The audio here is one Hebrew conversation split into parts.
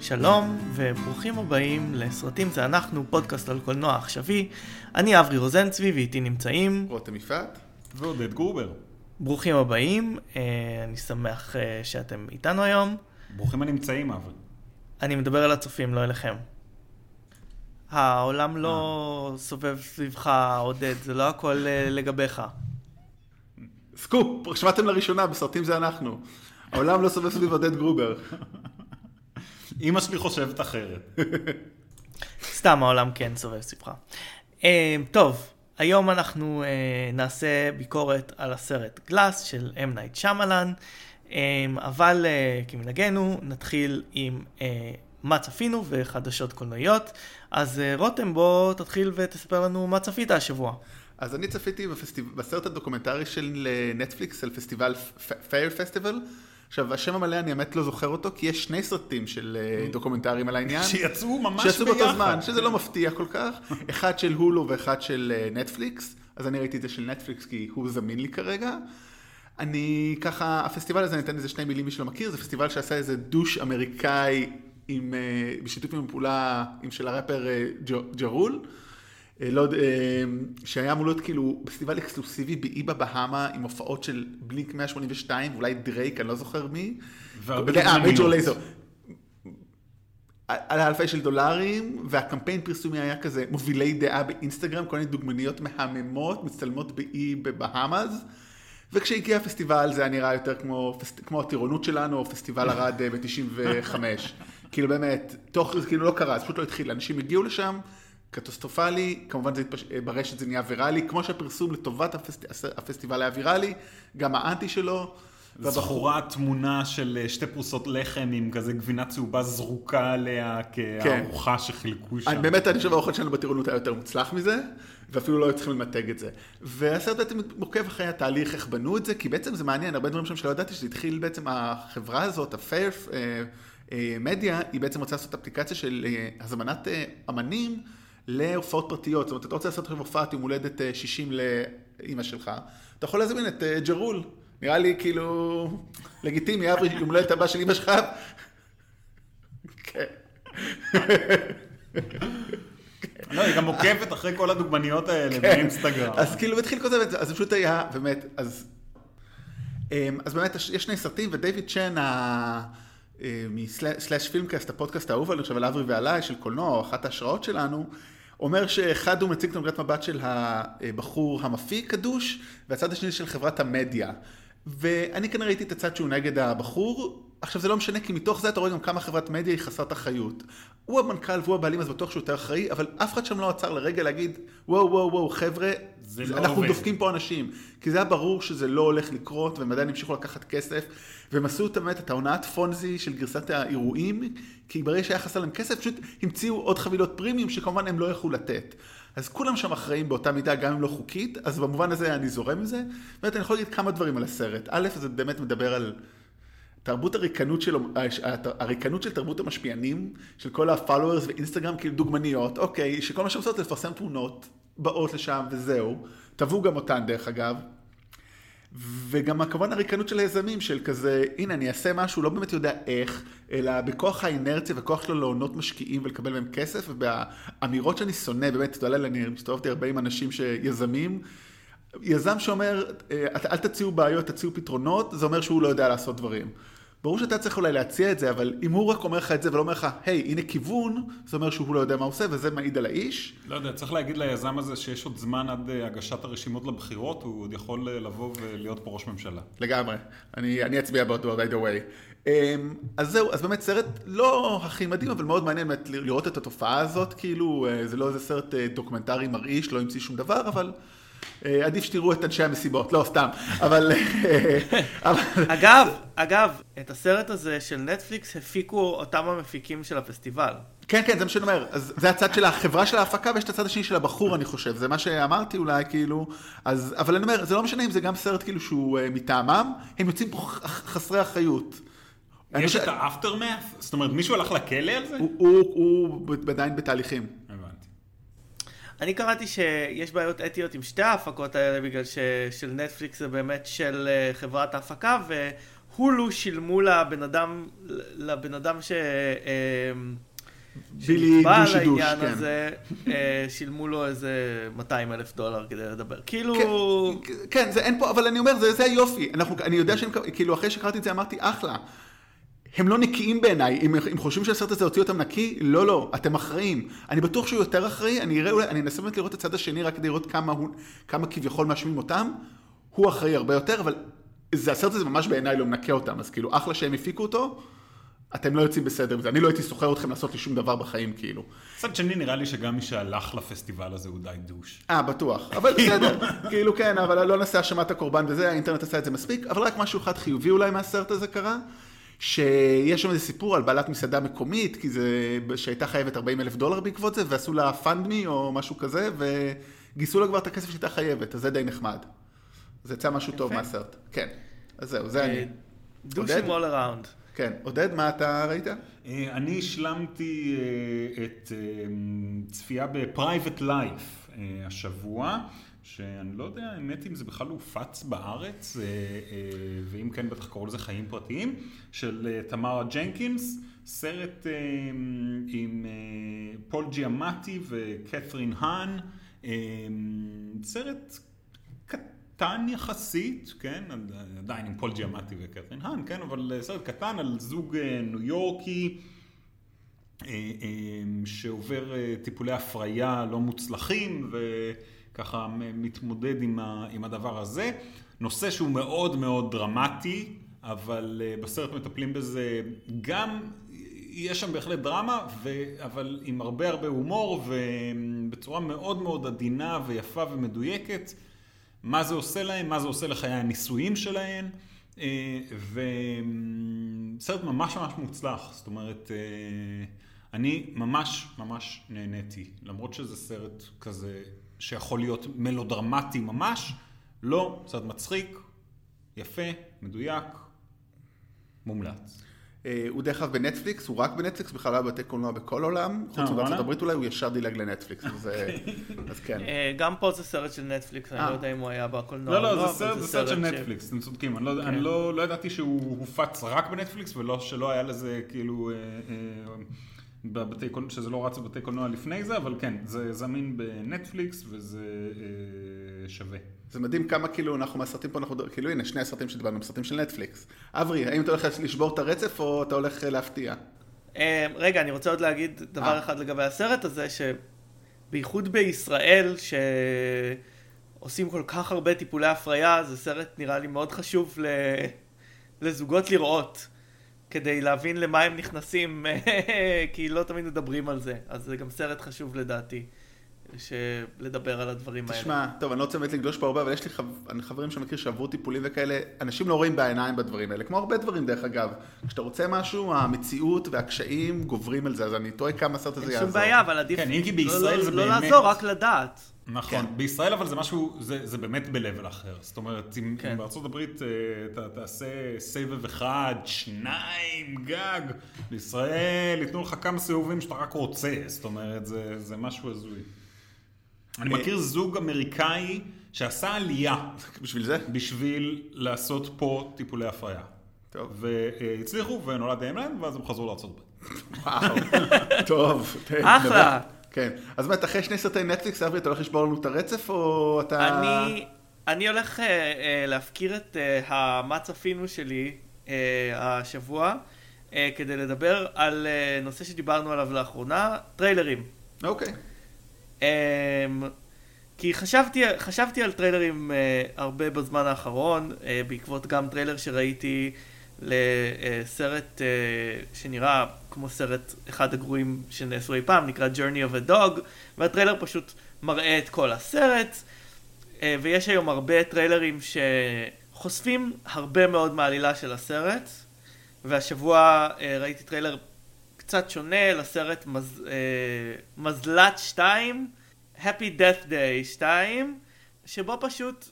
שלום וברוכים הבאים לסרטים זה אנחנו, פודקאסט על קולנוע עכשווי. אני אברי רוזנצבי ואיתי נמצאים. רותם יפעת. ועודד גרובר. ברוכים הבאים, אה, אני שמח אה, שאתם איתנו היום. ברוכים הנמצאים אברי. אני מדבר על הצופים, לא אליכם. העולם לא סובב סביבך, עודד, זה לא הכל אה, לגביך. סקופ, שמעתם לראשונה, בסרטים זה אנחנו. העולם לא סובב סביב עודד גרובר. אימא שלי חושבת אחרת. סתם העולם כן סובב סביבך. אה, טוב, היום אנחנו אה, נעשה ביקורת על הסרט גלאס של M. נייט שיאמלאן, אה, אבל אה, כמנהגנו נתחיל עם אה, מה צפינו וחדשות קולנועיות. אז רותם, בוא תתחיל ותספר לנו מה צפית השבוע. אז אני צפיתי בפסטיב... בסרט הדוקומנטרי של נטפליקס על פסטיבל פייר פסטיבל. עכשיו, השם המלא אני באמת לא זוכר אותו, כי יש שני סרטים של אה, דוקומנטריים על העניין. שיצאו ממש שיצאו ביחד. באותו זמן, שזה לא מפתיע כל כך. אחד של הולו ואחד של אה, נטפליקס. אז אני ראיתי את זה של נטפליקס כי הוא זמין לי כרגע. אני ככה, הפסטיבל הזה, אני אתן איזה שני מילים מי שלא מכיר, זה פסטיבל שעשה איזה douche אמריקאי עם, אה, בשיתוף עם פעולה עם של הראפר אה, ג'ה רול. אה, לא יודע, אה, שהיה אמור להיות כאילו פסטיבל אקסקלוסיבי באי בבהאמה עם הופעות של בלינק 182, אולי דרייק, אני לא זוכר מי. והרבה אה, לייזר. על אלפי של דולרים, והקמפיין פרסומי היה כזה מובילי דעה באינסטגרם, כל מיני דוגמניות מהממות, מצטלמות באי בבהאמאז. וכשהגיע הפסטיבל זה היה נראה יותר כמו, פסט- כמו הטירונות שלנו, או פסטיבל ערד ב-95. כאילו באמת, תוך, כאילו לא קרה, זה פשוט לא התחיל. אנשים הגיעו לשם, קטסטרופלי, כמובן זה התפש... ברשת זה נהיה ויראלי, כמו שהפרסום לטובת הפסט... הפסטיבל היה ויראלי, גם האנטי שלו. זכורה תמונה של אה, שתי פרוסות לחם עם כזה גבינה צהובה זרוקה עליה כארוחה שחילקו שם. אני באמת, אני חושב האוכל שלנו בטירונות היה יותר מוצלח מזה, ואפילו לא היו צריכים למתג את זה. והסרט בעצם עוקב אחרי התהליך, איך בנו את זה, כי בעצם זה מעניין, הרבה דברים שם שלא ידעתי, שזה התחיל בעצם, החברה הזאת, הפיירף מדיה, היא בעצם רוצה לעשות אפליקציה של אה, הזמנת אה, אמנים להופעות פרטיות. זאת אומרת, אתה רוצה לעשות עכשיו הופעת יום הולדת אה, 60 לאימא שלך, אתה יכול להזמין את אה, ג'רול. נראה לי כאילו לגיטימי, אברי, יום הולדת הבא של אימא שלך. כן. לא, היא גם עוקבת אחרי כל הדוגמניות האלה באינסטגרם. אז כאילו התחיל כותב את זה, אז פשוט היה, באמת, אז... אמ, אז באמת יש שני סרטים, ודייוויד צ'ן, אה, מסלאש פילמקאסט, הפודקאסט האהוב עלינו עכשיו על אברי ועליי, של קולנוע, אחת ההשראות שלנו, אומר שאחד הוא מציג את נקודת מבט של הבחור המפיק הדוש, והצד השני של חברת המדיה. ואני כנראה ראיתי את הצד שהוא נגד הבחור, עכשיו זה לא משנה, כי מתוך זה אתה רואה גם כמה חברת מדיה היא חסרת אחריות. הוא המנכ"ל והוא הבעלים, אז בטוח שהוא יותר אחראי, אבל אף אחד שם לא עצר לרגע להגיד, וואו וואו וואו, חבר'ה, לא אנחנו עובד." דופקים פה אנשים. כי זה היה ברור שזה לא הולך לקרות, והם עדיין המשיכו לקחת כסף, והם עשו את באמת את ההונאת פונזי של גרסת האירועים, כי ברגע שהיה חסר להם כסף, פשוט המציאו עוד חבילות פרימיום שכמובן הם לא יכלו לתת. אז כולם שם אחראים באותה מידה, גם אם לא חוקית, אז במובן הזה אני זורם עם זה. באמת, אני יכול להגיד כמה דברים על הסרט. א', זה באמת מדבר על תרבות הריקנות של, הריקנות של תרבות המשפיענים, של כל ה-followers ואינסטגרם, כאילו דוגמניות, אוקיי, שכל מה שהם עושות זה לפרסם תמונות, באות לשם וזהו. תבעו גם אותן דרך אגב. וגם כמובן הריקנות של היזמים, של כזה, הנה אני אעשה משהו, לא באמת יודע איך, אלא בכוח האינרציה וכוח שלו להונות משקיעים ולקבל מהם כסף, ובאמירות שאני שונא, באמת, אתה יודע, אני מסתובבתי הרבה עם אנשים שיזמים, יזם שאומר, אה, אל תציעו בעיות, תציעו פתרונות, זה אומר שהוא לא יודע לעשות דברים. ברור שאתה צריך אולי להציע את זה, אבל אם הוא רק אומר לך את זה ולא אומר לך, היי, הנה כיוון, זה אומר שהוא לא יודע מה הוא עושה, וזה מעיד על האיש. לא יודע, צריך להגיד ליזם הזה שיש עוד זמן עד אה, הגשת הרשימות לבחירות, הוא עוד יכול אה, לבוא ולהיות פה ראש ממשלה. לגמרי, אני, אני אצביע באותו, by the way. אמ, אז זהו, אז באמת סרט לא הכי מדהים, אבל מאוד מעניין באמת לראות את התופעה הזאת, כאילו, זה לא איזה סרט דוקומנטרי מרעיש, לא המציא שום דבר, אבל עדיף שתראו את אנשי המסיבות, לא, סתם, אבל... אה, אבל אגב, אגב, את הסרט הזה של נטפליקס הפיקו אותם המפיקים של הפסטיבל. כן, כן, זה מה שאני אומר. אז זה הצד של החברה של ההפקה, ויש את הצד השני של הבחור, אני חושב. זה מה שאמרתי אולי, כאילו. אז, אבל אני אומר, זה לא משנה אם זה גם סרט כאילו שהוא uh, מטעמם, הם יוצאים פה חסרי אחריות. יש את האפטרמאף? זאת אומרת, מישהו הלך לכלא על זה? הוא עדיין בתהליכים. אני קראתי שיש בעיות אתיות עם שתי ההפקות האלה, בגלל ששל נטפליקס זה באמת של אה, חברת ההפקה, הולו שילמו לבן אדם, לבן אדם ש... אמ, בילי שנתבע דו על שידוש, העניין כן. הזה, אה, שילמו לו איזה 200 אלף דולר כדי לדבר. כאילו, כן, כן, זה אין פה, אבל אני אומר, זה, זה היופי. אנחנו, אני יודע שהם, כאילו, אחרי שקראתי את זה אמרתי, אחלה. הם לא נקיים בעיניי, אם הם חושבים שהסרט הזה הוציא אותם נקי, לא, לא, אתם אחראים. אני בטוח שהוא יותר אחראי, אני אראה, אולי, אני אנסה באמת לראות את הצד השני, רק כדי לראות כמה, הוא, כמה כביכול מאשמים אותם. הוא אחראי הרבה יותר, אבל זה, הסרט הזה ממש בעיניי לא מנקה אותם, אז כאילו, אחלה שהם הפיקו אותו, אתם לא יוצאים בסדר עם זה. אני לא הייתי שוכר אתכם לעשות לי שום דבר בחיים, כאילו. מצד שני, נראה לי שגם מי שהלך לפסטיבל הזה הוא די דוש. אה, בטוח. אבל בסדר, כאילו כן, אבל לא נעשה האשמת הקורבן וזה, האינטרנט עשה את זה מספיק. אבל רק משהו אחד חיובי אולי מהסרט הזה קרה, שיש שם איזה סיפור על בעלת מסעדה מקומית, כי זה, שהייתה חייבת 40 אלף דולר בעקבות זה, ועשו לה פאנדמי או משהו כזה, וגייסו לה כבר את הכסף שהייתה חייבת, אז זה די נחמד. זה יצא משהו טוב מהסרט. כן. אז זהו, זה אני. דושים all around. כן. עודד, מה אתה ראית? אה, אני השלמתי אה, את אה, צפייה ב Private Life השבוע, שאני לא יודע, האמת אם זה בכלל הופץ בארץ, אה, אה, ואם כן בטח קראו לזה חיים פרטיים, של אה, תמרה ג'נקינס, סרט עם פול ג'יאמטי וקת'רין האן, סרט קטן יחסית, כן, עדיין עם פול ג'יאמטי וקת'רין האן, כן, אבל סרט קטן על זוג ניו יורקי. שעובר טיפולי הפריה לא מוצלחים וככה מ- מתמודד עם, ה, עם הדבר הזה. נושא שהוא מאוד מאוד דרמטי, אבל אה, בסרט מטפלים בזה גם, יש שם בהחלט דרמה, ו, אבל עם הרבה הרבה הומור ובצורה מאוד מאוד עדינה ויפה ומדויקת. מה זה עושה להם, מה זה עושה לחיי הנישואים שלהם. אה, וסרט ממש ממש מוצלח, זאת אומרת, אה, אני ממש ממש נהניתי, למרות שזה סרט כזה שיכול להיות מלודרמטי ממש, לא, סרט מצחיק, יפה, מדויק, מומלץ. אה, הוא דרך אגב בנטפליקס, הוא רק בנטפליקס, בכלל לא היה בבתי קולנוע בכל העולם. חוץ אה, מארצות וואלה? הברית אולי, הוא ישר דילג לנטפליקס. אז, אה, אז כן. גם פה זה סרט של נטפליקס, אני. לא יודע אם הוא היה בקולנוע. לא, או לא, אבל זה סרט, של נטפליקס, אתם צודקים, אני לא- אני לא לא ידעתי שהוא הופץ רק בנטפליקס ולא שלא היה לזה כאילו, בבתי קולנוע, שזה לא רץ בבתי קולנוע לפני זה, אבל כן, זה זמין בנטפליקס וזה אה, שווה. זה מדהים כמה כאילו אנחנו מהסרטים פה, אנחנו, כאילו הנה שני הסרטים שדיברנו הם סרטים של נטפליקס. אברי, האם אתה הולך לשבור את הרצף או אתה הולך אה, להפתיע? אה, רגע, אני רוצה עוד להגיד דבר אה. אחד לגבי הסרט הזה, שבייחוד בישראל, שעושים כל כך הרבה טיפולי הפריה, זה סרט נראה לי מאוד חשוב ל... לזוגות לראות, כדי להבין למה הם נכנסים, כי לא תמיד מדברים על זה. אז זה גם סרט חשוב לדעתי, ש... לדבר על הדברים האלה. תשמע, טוב, אני לא רוצה באמת לגלוש פה הרבה, אבל יש לי חב... אני חברים שמכיר שעברו טיפולים וכאלה, אנשים לא רואים בעיניים בדברים האלה, כמו הרבה דברים דרך אגב. כשאתה רוצה משהו, המציאות והקשיים גוברים על זה, אז אני תוהה כמה הסרט הזה אין יעזור. שום בעיה, אבל עדיף כן, לא- לא- לא לעזור, רק לדעת. נכון, כן. בישראל אבל זה משהו, זה, זה באמת ב-level אחר. זאת אומרת, אם, כן. אם בארצות הברית אה, אתה תעשה סבב אחד, שניים, גג, בישראל ייתנו לך כמה סיבובים שאתה רק רוצה, זאת אומרת, זה, זה משהו הזוי. אני מכיר זוג אמריקאי שעשה עלייה בשביל זה? בשביל לעשות פה טיפולי הפריה. טוב. והצליחו ונולד להם להם, ואז הם חזרו לארצות הברית. וואו, טוב. אחלה. כן. אז מה, אחרי שני סרטי נטפליקס, אברי, אתה הולך לשבור לנו את הרצף, או אתה... אני, אני הולך אה, אה, להפקיר את אה, המה צפינו שלי אה, השבוע, אה, כדי לדבר על אה, נושא שדיברנו עליו לאחרונה, טריילרים. אוקיי. אה, כי חשבתי, חשבתי על טריילרים אה, הרבה בזמן האחרון, אה, בעקבות גם טריילר שראיתי לסרט אה, שנראה כמו סרט אחד הגרועים שנעשו אי פעם, נקרא Journey of a Dog, והטריילר פשוט מראה את כל הסרט, אה, ויש היום הרבה טריילרים שחושפים הרבה מאוד מהעלילה של הסרט, והשבוע אה, ראיתי טריילר קצת שונה לסרט מז, מזל"ט 2, Happy Death Day 2, שבו פשוט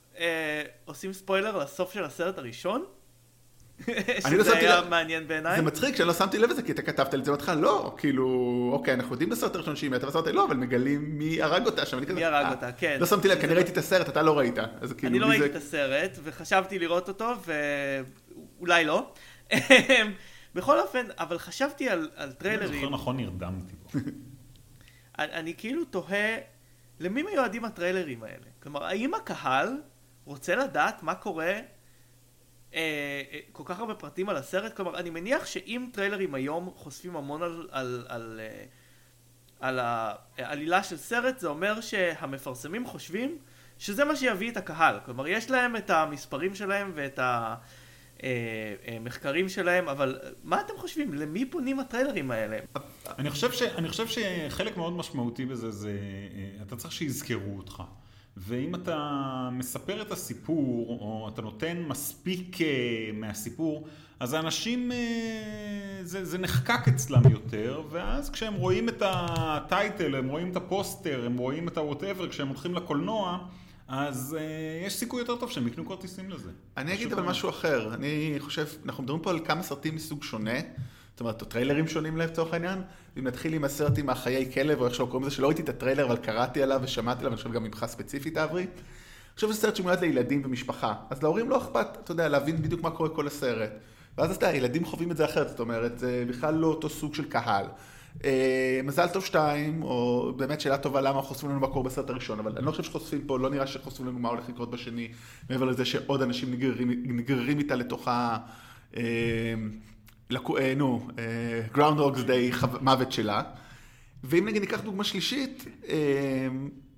עושים ספוילר לסוף של הסרט הראשון. אני לא שזה היה לב. מעניין בעיניי. זה מצחיק שאני לא שמתי לב לזה, כי אתה כתבת את זה בהתחלה, לא, כאילו, אוקיי, אנחנו יודעים בסרט הראשון שהיא מתה, בסרט לא, אבל מגלים מי הרג אותה שם, אני כזה, מי הרג אה, אותה, כן. לא שמתי לב, כי אני לא- ראיתי את הסרט, אתה לא ראית, אז כאילו, אני לא ראיתי זה- את הסרט, וחשבתי לראות אותו, אולי לא. בכל אופן, אבל חשבתי על, על אני טריילרים. זוכר נכון, נרדמתי בו. אני, אני כאילו תוהה, למי מיועדים הטריילרים האלה? כלומר, האם הקהל רוצה לדעת מה קורה אה, אה, כל כך הרבה פרטים על הסרט? כלומר, אני מניח שאם טריילרים היום חושפים המון על, על, על, אה, על העלילה של סרט, זה אומר שהמפרסמים חושבים שזה מה שיביא את הקהל. כלומר, יש להם את המספרים שלהם ואת המחקרים שלהם, אבל מה אתם חושבים? למי פונים הטריילרים האלה? אני חושב, ש, אני חושב שחלק מאוד משמעותי בזה זה, אה, אתה צריך שיזכרו אותך. ואם אתה מספר את הסיפור, או אתה נותן מספיק אה, מהסיפור, אז האנשים, אה, זה, זה נחקק אצלם יותר, ואז כשהם רואים את הטייטל, הם רואים את הפוסטר, הם רואים את ה-whatever, כשהם הולכים לקולנוע, אז uh, יש סיכוי יותר טוב שהם יקנו כרטיסים לזה. אני אגיד אבל. משהו אחר, אני חושב, אנחנו מדברים פה על כמה סרטים מסוג שונה, זאת אומרת, או טריילרים שונים לצורך העניין, אם נתחיל עם הסרט עם החיי כלב, או איך שלא קוראים לזה, שלא ראיתי את הטריילר, אבל קראתי עליו ושמעתי עליו, אני חושב גם ממך ספציפית, אברי. חושב שזה סרט שמיועד לילדים ומשפחה, אז להורים לא אכפת, אתה יודע, להבין בדיוק מה קורה כל הסרט. ואז אתה יודע, הילדים חווים את זה אחרת, זאת אומרת, זה בכלל לא אותו סוג של קהל. אה, מזל טוב שתיים, או באמת שאלה טובה למה חושפים לנו מה קורה בסרט הראשון, אבל אני לא חושב שחושפים פה, לא נראה שחושפים לנו מה הולך לקרות בשני, מעבר לזה שעוד אנשים נגררים, נגררים איתה לתוך ה... אה, אה, נו, Groundhog Day מוות שלה. ואם נגיד ניקח דוגמה שלישית, אה,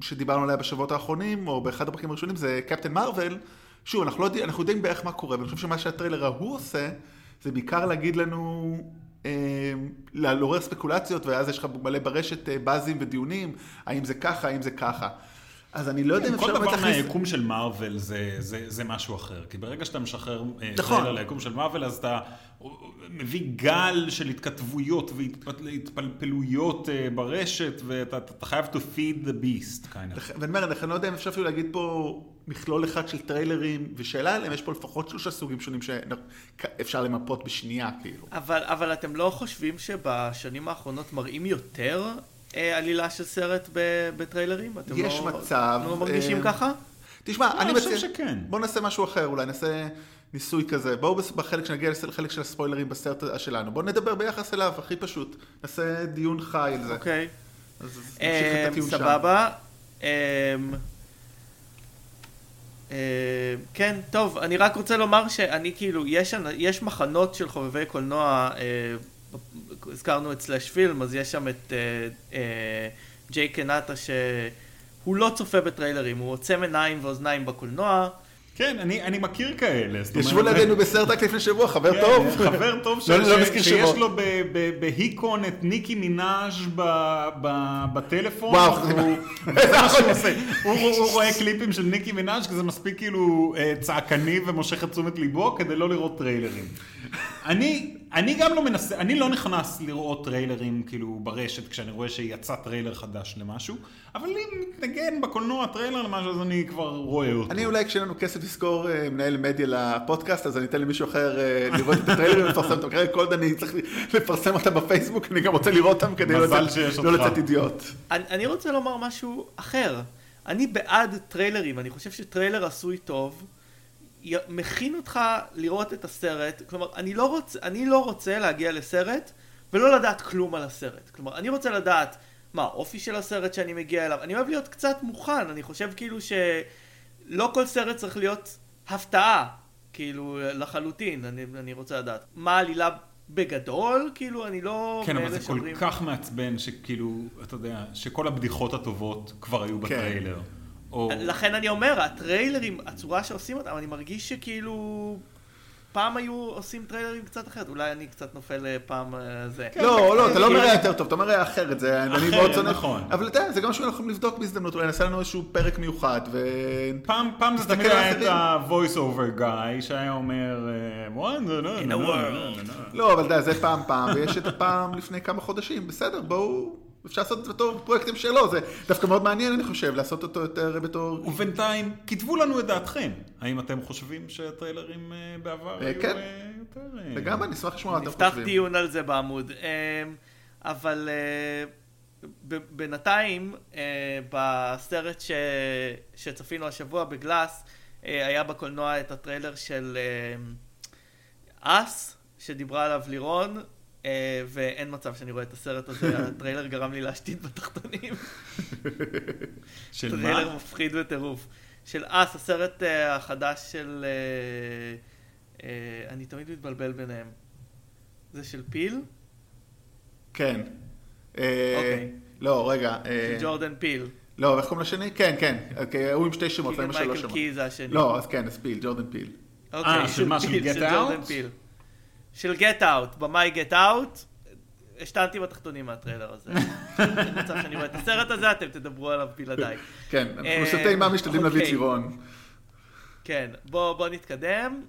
שדיברנו עליה בשבועות האחרונים, או באחד הפרקים הראשונים, זה קפטן מרוויל. שוב, אנחנו, לא, יודע- אנחנו יודעים בערך מה קורה, ואני חושב שמה שהטריילר ההוא עושה, זה בעיקר להגיד לנו, אה, לעורר ספקולציות, ואז יש לך מלא ברשת אה, באזים ודיונים, האם זה ככה, האם זה ככה. אז אני לא יודע אם כל אפשר באמת דבר להכניס... מהיקום של מארוול זה, זה, זה משהו אחר. כי ברגע שאתה משחרר אה, נכון. טריילר ליקום של מארוול, אז אתה מביא גל של התכתבויות והתפלפלויות אה, ברשת, ואתה אתה חייב to feed the beast, kind of. ואני אומר, אני לא יודע אם אפשר אפילו להגיד פה מכלול אחד של טריילרים, ושאלה עליהם, יש פה לפחות שלושה סוגים שונים שאפשר למפות בשנייה, כאילו. אבל, אבל אתם לא חושבים שבשנים האחרונות מראים יותר עלילה של סרט ב- בטריילרים? אתם יש לא, מצב, לא מרגישים אה, ככה? תשמע, לא, אני אני חושב מציע, שכן. בוא נעשה משהו אחר, אולי נעשה ניסוי כזה. בואו בחלק שנגיע לחלק של הספוילרים בסרט שלנו, בואו נדבר ביחס אליו, הכי פשוט. נעשה דיון חי על זה. אוקיי. אז נמשיך את אה, הטיעון שם. סבבה. אה, אה, כן, טוב, אני רק רוצה לומר שאני כאילו, יש, אנ- יש מחנות של חובבי קולנוע, אה, הזכרנו את סלאש פילם, אז יש שם את אה, אה, ג'יי קנטה שהוא לא צופה בטריילרים, הוא עוצם עיניים ואוזניים בקולנוע. כן, אני, אני מכיר כאלה. ישבו לידינו בסרט רק לפני שבוע, חבר כן, טוב. חבר טוב ש- לא- לא ש- שיש. לו בהיקון את ניקי מנאז' ב- ב- בטלפון. וואו, הוא- זה- מה שהוא עושה. הוא- הוא הוא רואה קליפים של ניקי מנאז' כי זה מספיק כאילו אה, צעקני ומושך את תשומת ליבו כדי לא לראות טריילרים. אני, אני גם לא מנסה, אני לא נכנס לראות טריילרים כאילו ברשת כשאני רואה שיצא טריילר חדש למשהו, אבל אם מתנגן בקולנוע טריילר למשהו אז אני כבר רואה אותו. אני אולי כשאין לנו כסף לשכור אה, מנהל מדיה לפודקאסט, אז אני אתן למישהו אחר אה, לראות את הטריילרים ולפרסם אותם. כרגע כל עוד אני צריך לפרסם אותם בפייסבוק, אני גם רוצה לראות אותם כדי לא לצאת- לא. לצאת אידיוט. אני, רוצה לומר משהו אחר. אני בעד טריילרים, אני חושב שטריילר עשוי טוב, מכין אותך לראות את הסרט, כלומר, אני לא, רוצ, אני לא רוצה להגיע לסרט ולא לדעת כלום על הסרט. כלומר, אני רוצה לדעת מה האופי של הסרט שאני מגיע אליו, אני אוהב להיות קצת מוכן, אני חושב כאילו שלא כל סרט צריך להיות הפתעה, כאילו, לחלוטין, אני, אני רוצה לדעת. מה העלילה בגדול, כאילו, אני לא... כן, אבל זה כל שאומרים- כך מעצבן שכאילו, אתה יודע, שכל הבדיחות הטובות כבר היו בטריילר. או... לכן אני אומר, הטריילרים, הצורה שעושים אותם, אני מרגיש שכאילו... פעם היו עושים טריילרים קצת אחרת, אולי אני קצת נופל אה, פעם אה, זה. לא, לא, אתה לא כאילו, מראה יותר טוב, אתה מראה אחרת, זה אני מאוד שונא. נכון. אבל אתה יודע, זה גם משהו שאנחנו יכולים לבדוק בהזדמנות, אולי נעשה לנו איזשהו פרק מיוחד, ו... פעם, פעם זה תמיד היה את. ה-voice over guy שהיה אומר, אה, "What? No, no, In no, a no, world." no, no. לא, אבל אתה יודע, זה פעם פעם, ויש את הפעם לפני כמה חודשים, בסדר, בואו, אפשר לעשות את זה בתור פרויקטים שלו, זה דווקא מאוד מעניין, אני חושב, לעשות אותו יותר בתור... ובינתיים, כתבו לנו את דעתכם. האם אתם חושבים שהטריילרים אה, בעבר אה, היו כן. אה, יותר... לגמרי, אני אשמח לשמוע מה אתם נפתח חושבים. דיון על זה בעמוד. אבל בינתיים, בסרט ש- שצפינו השבוע בגלאס, היה בקולנוע את הטריילר של אס, שדיברה עליו לירון, ואין מצב שאני רואה את הסרט הזה, הטריילר גרם לי להשתין בתחתונים. של טריילר מה? מפחיד וטירוף. של Us, הסרט אה, החדש של... אה, אה, אני תמיד מתבלבל ביניהם. זה של פיל? כן. אה, אוקיי. לא, רגע. של אה, ג'ורדן פיל. לא, איך קוראים לשני? כן, כן. אוקיי, הוא עם שתי שמות, קיגן-מייקל קי, שתי שמות. קי זה השני. לא, אז כן, אז פיל, ג'ורדן פיל. אוקיי, אה, של מה, של פיל, Get של גט אאוט, במאי גט אאוט. השתנתי בתחתונים מהטריילר הזה. אין מצב שאני רואה את הסרט הזה, אתם תדברו עליו בלעדיי. כן, אה, אנחנו סרטי אימה משתדלים להביא אוקיי. לירון. כן, בוא בוא נתקדם.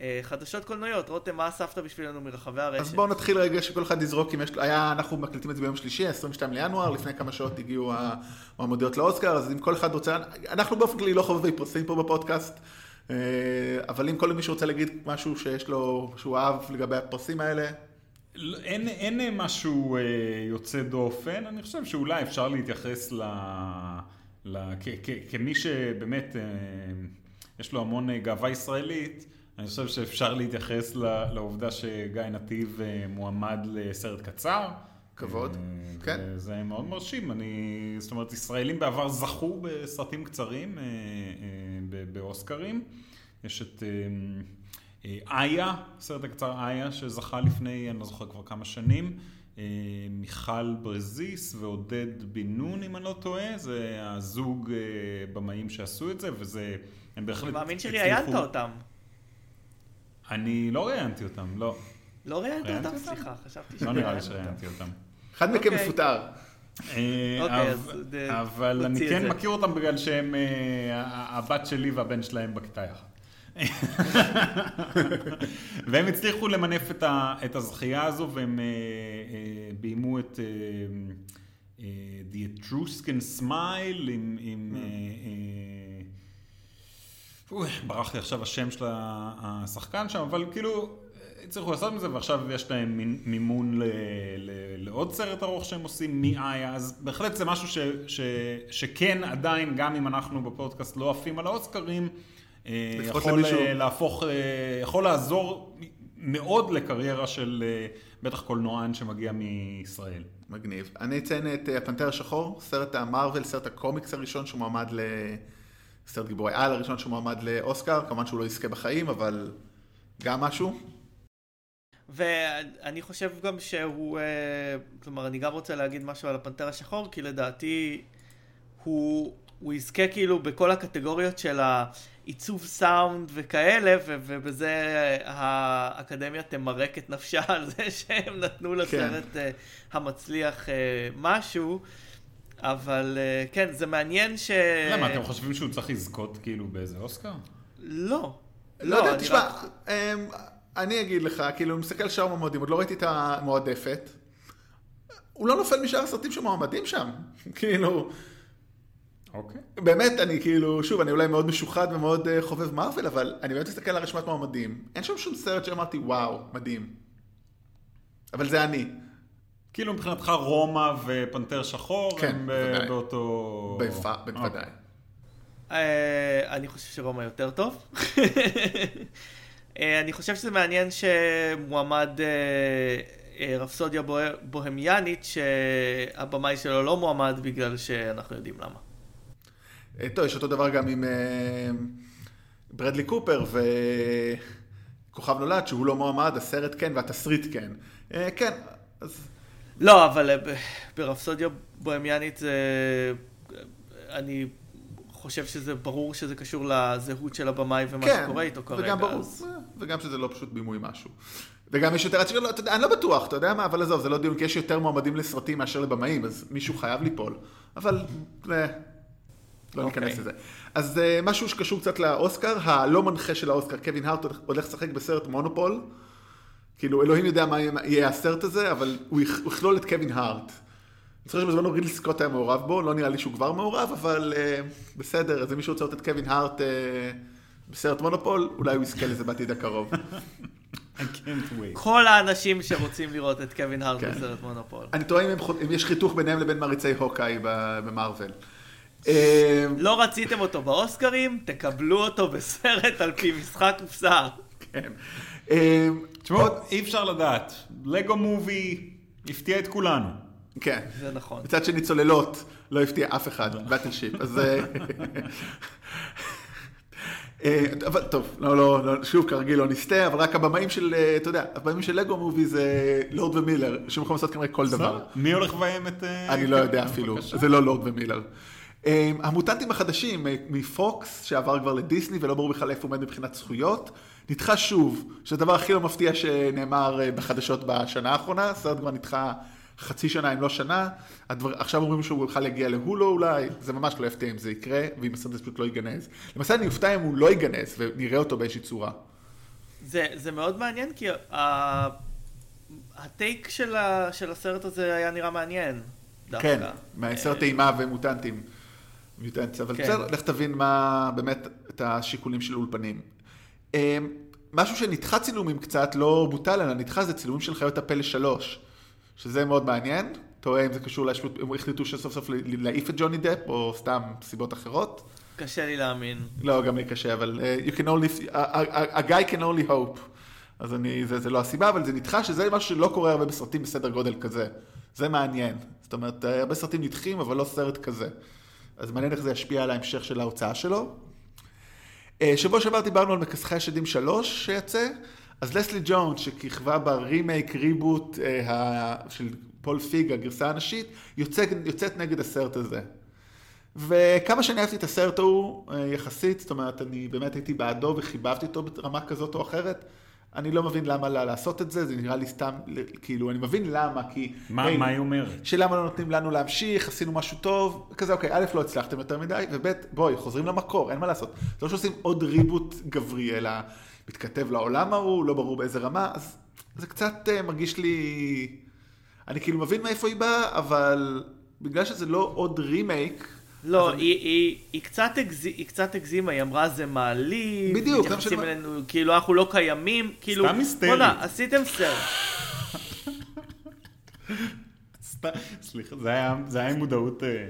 אה, חדשות קולנועיות, רותם, מה אספת בשבילנו מרחבי הרשת? אז בואו נתחיל רגע שכל אחד יזרוק אם יש, היה, אנחנו מקליטים את זה ביום שלישי, 22 לינואר, לפני כמה שעות הגיעו המועמדויות לאוסקר, אז אם כל אחד רוצה, אנחנו באופן כללי לא חובבי פרסים פה בפודקאסט, אה, אבל אם כל מי שרוצה להגיד משהו שיש לו, שהוא אהב לגבי הפרסים האלה, לא, אין, אין משהו אה, יוצא דופן, אני חושב שאולי אפשר להתייחס ל... ל כ, כ, כמי שבאמת אה, יש לו המון אה, גאווה ישראלית, אני חושב שאפשר להתייחס לעובדה שגיא נתיב אה, מועמד לסרט קצר. כבוד, אה, כן. זה מאוד מרשים, אני, זאת אומרת, ישראלים בעבר זכו בסרטים קצרים אה, אה, ב- באוסקרים. יש את איה, הסרט הקצר איה, שזכה לפני, אני לא זוכר כבר כמה שנים. מיכל ברזיס ועודד בן נון, אם אני לא טועה, זה הזוג במאים שעשו את זה, וזה, הם בהחלט אני מאמין הצליחו- שראיינת אותם. אני לא ראיינתי אותם, לא. לא ראיינת ראיינתי אותם? סליחה, חשבתי לא נראה לי שראיינת אותם. שראיינתי אותם. אחד מכם אוקיי. מפוטר. אה, אוקיי, אבל- אה, אני כן. מכיר אותם בגלל שהם, אה, הבת שלי והבן שלהם בכיתה יחד. והם הצליחו למנף את ה- את הזכייה הזו והם אה, אה, ביימו את אה, The Etruscan Smile עם... עם, ברח לי עכשיו השם של השחקן שם, אבל כאילו, הצליחו לעשות מזה, ועכשיו יש להם מימון ל, ל, לעוד סרט ארוך שהם עושים מאיה, אז בהחלט זה משהו ש, ש, שכן עדיין, גם אם אנחנו בפודקאסט לא עפים על האוסקרים, אה, יכול למישהו- אה, להפוך, אה, יכול לעזור מאוד לקריירה של בטח קולנוען שמגיע מישראל. מגניב. אני אציין את הפנתר השחור, סרט המרוויל, סרט הקומיקס הראשון שמועמד ל... סרט גיבורי על הראשון שמועמד לאוסקר, כמובן שהוא לא יזכה בחיים, אבל גם משהו. ואני חושב גם שהוא, אה, כלומר, אני גם רוצה להגיד משהו על הפנתר השחור, כי לדעתי הוא, הוא יזכה כאילו בכל הקטגוריות של העיצוב סאונד וכאלה, ו- ובזה האקדמיה תמרק את נפשה על זה שהם נתנו לסרט אה, המצליח אה, משהו. אבל כן, זה מעניין ש... למה, אתם חושבים שהוא צריך לזכות כאילו באיזה אוסקר? לא. לא יודע, אני תשמע, רק- אמ, אני אגיד לך, כאילו, אני מסתכל על שאר המועמדים, עוד לא ראיתי את המועדפת. הוא לא נופל משאר הסרטים שמועמדים שם. כאילו, אוקיי. באמת, אני כאילו, שוב, אני אולי מאוד משוחד ומאוד אה, חובב מארוול, אבל אני באמת מסתכל על רשימת מועמדים. אין שם שום סרט שאמרתי, וואו, מדהים. אבל זה אני, כאילו מבחינתך רומא ופנתר שחור כן, הם ב- בוודאי. באותו... ביפה, בוודאי. אה, אני חושב שרומא יותר טוב. אה, אני חושב שזה מעניין שמועמד אה, אה, רפסודיה בוה- בוהמיאנית, שהבמאי שלו לא מועמד בגלל שאנחנו יודעים למה. טוב, יש אותו דבר גם עם ברדלי קופר וכוכב נולד, שהוא לא מועמד, הסרט כן והתסריט כן. כן, אז לא, אבל ברפסודיה בוהמיאנית זה... אני חושב שזה ברור שזה קשור לזהות של הבמאי ומה כן, שקורה איתו כרגע. וגם ברור, אז- אה, וגם שזה לא פשוט בימוי משהו. וגם יש יותר, לא, אתה יודע, אני לא בטוח, אתה יודע מה, אבל עזוב, זה לא דיון, כי יש יותר מועמדים לסרטים מאשר לבמאים, אז מישהו חייב ליפול. אבל, אה, לא אוקיי. ניכנס לזה. אז אה, משהו שקשור קצת לאוסקר, הלא מנחה של האוסקר, קווין הארט הולך לשחק בסרט מונופול. כאילו, אלוהים יודע מה יהיה הסרט הזה, אבל הוא יכלול את קווין הארט. אני חושב שבזמנו רידלי סקוט היה מעורב בו, לא נראה לי שהוא כבר מעורב, אבל אה, בסדר, אז אם מישהו רוצה לראות את קווין הארט אה, בסרט מונופול, אולי הוא יזכה לזה בעתיד הקרוב. I can't wait. כל האנשים שרוצים לראות את קווין הארט כן. בסרט מונופול. אני תוהה אם, הם אם יש חיתוך ביניהם לבין מעריצי הוקאי ב- במארוול. אה, לא רציתם אותו באוסקרים, תקבלו אותו בסרט על פי משחק קופסה. כן. תשמעו, אי אפשר לדעת. לגו מובי הפתיע את כולנו. כן. זה נכון. מצד שני צוללות לא הפתיע אף אחד, באטל שיפ, אז... אה, אה, אבל טוב, לא, לא, לא, שוב כרגיל לא נסטה, אבל רק הבמאים של, אה, אתה יודע, הבמאים של לגו מובי זה לורד ומילר, שיכולים לעשות כנראה כל דבר. מי הולך לביים את... אני לא יודע אפילו. זה לא לורד ומילר. אה, המוטנטים החדשים מפוקס, שעבר כבר לדיסני ולא ברור בכלל איפה הוא עומד מבחינת זכויות, נדחה שוב, שזה הדבר הכי לא מפתיע שנאמר בחדשות בשנה האחרונה, הסרט כבר נדחה חצי שנה אם לא שנה, הדבר, עכשיו אומרים שהוא בכלל יגיע להולו אולי, זה ממש לא יפתיע אם זה יקרה, ואם הסרט פשוט לא ייגנז. למעשה אני אופתע אם הוא לא ייגנז ונראה אותו באיזושהי צורה. זה, זה מאוד מעניין כי ה... הטייק של, ה... של הסרט הזה היה נראה מעניין. דווקא. כן, מהסרט אימה ומוטנטים. מיוטנטס, אבל כן. בסדר, לך תבין מה באמת את השיקולים של אולפנים. אמ, משהו שנדחה צילומים קצת, לא בוטל, אלא נדחה, זה צילומים של חיות הפלא 3, שזה מאוד מעניין. תוהה אם זה קשור להשפוט, הם החליטו שסוף סוף להעיף את ג'וני דפ, או סתם סיבות אחרות. קשה לי להאמין. לא, גם לי קשה, אבל uh, you can only, a, a, a guy can only hope. אז אני, זה, זה לא הסיבה, אבל זה נדחה, שזה משהו שלא קורה הרבה בסרטים בסדר גודל כזה. זה מעניין. זאת אומרת, אה, הרבה סרטים נדחים, אבל לא סרט כזה. אז מעניין איך זה ישפיע על ההמשך של ההוצאה שלו. אה, שבוע שעבר דיברנו על מכסחי השדים 3 שיצא, אז לסלי ג'ונס, שכיכבה ברימייק, ריבוט אה, ה- של פול פיג, הגרסה הנשית, יוצא, יוצאת נגד הסרט הזה. וכמה שאני אהבתי את הסרט ההוא, אה, יחסית, זאת אומרת, אני באמת הייתי בעדו וחיבבתי אותו ברמה כזאת או אחרת, אני לא מבין למה לה- לעשות את זה, זה נראה לי סתם, כאילו, אני מבין למה, כי... מה היי, מה היא אומרת? שלמה לא נותנים לנו להמשיך, עשינו משהו טוב, כזה, אוקיי, א', לא הצלחתם יותר מדי, וב', בואי, חוזרים למקור, אין מה לעשות. זה לא שעושים עוד ריבוט גברי, אלא מתכתב לעולם ההוא, לא ברור באיזה רמה, אז זה קצת uh, מרגיש לי... אני כאילו מבין מאיפה היא באה, אבל בגלל שזה לא עוד רימייק, לא, אז היא, היא, היא, קצת הגז... היא קצת הגזימה, היא אמרה זה מעליב, בדיוק, מתייחסים שאני- אלינו, כאילו אנחנו לא קיימים, כאילו, סתם היסטרית. בוא'נה, עשיתם סרט. סת- סליחה, זה היה- זה היה עם מודעות... אה,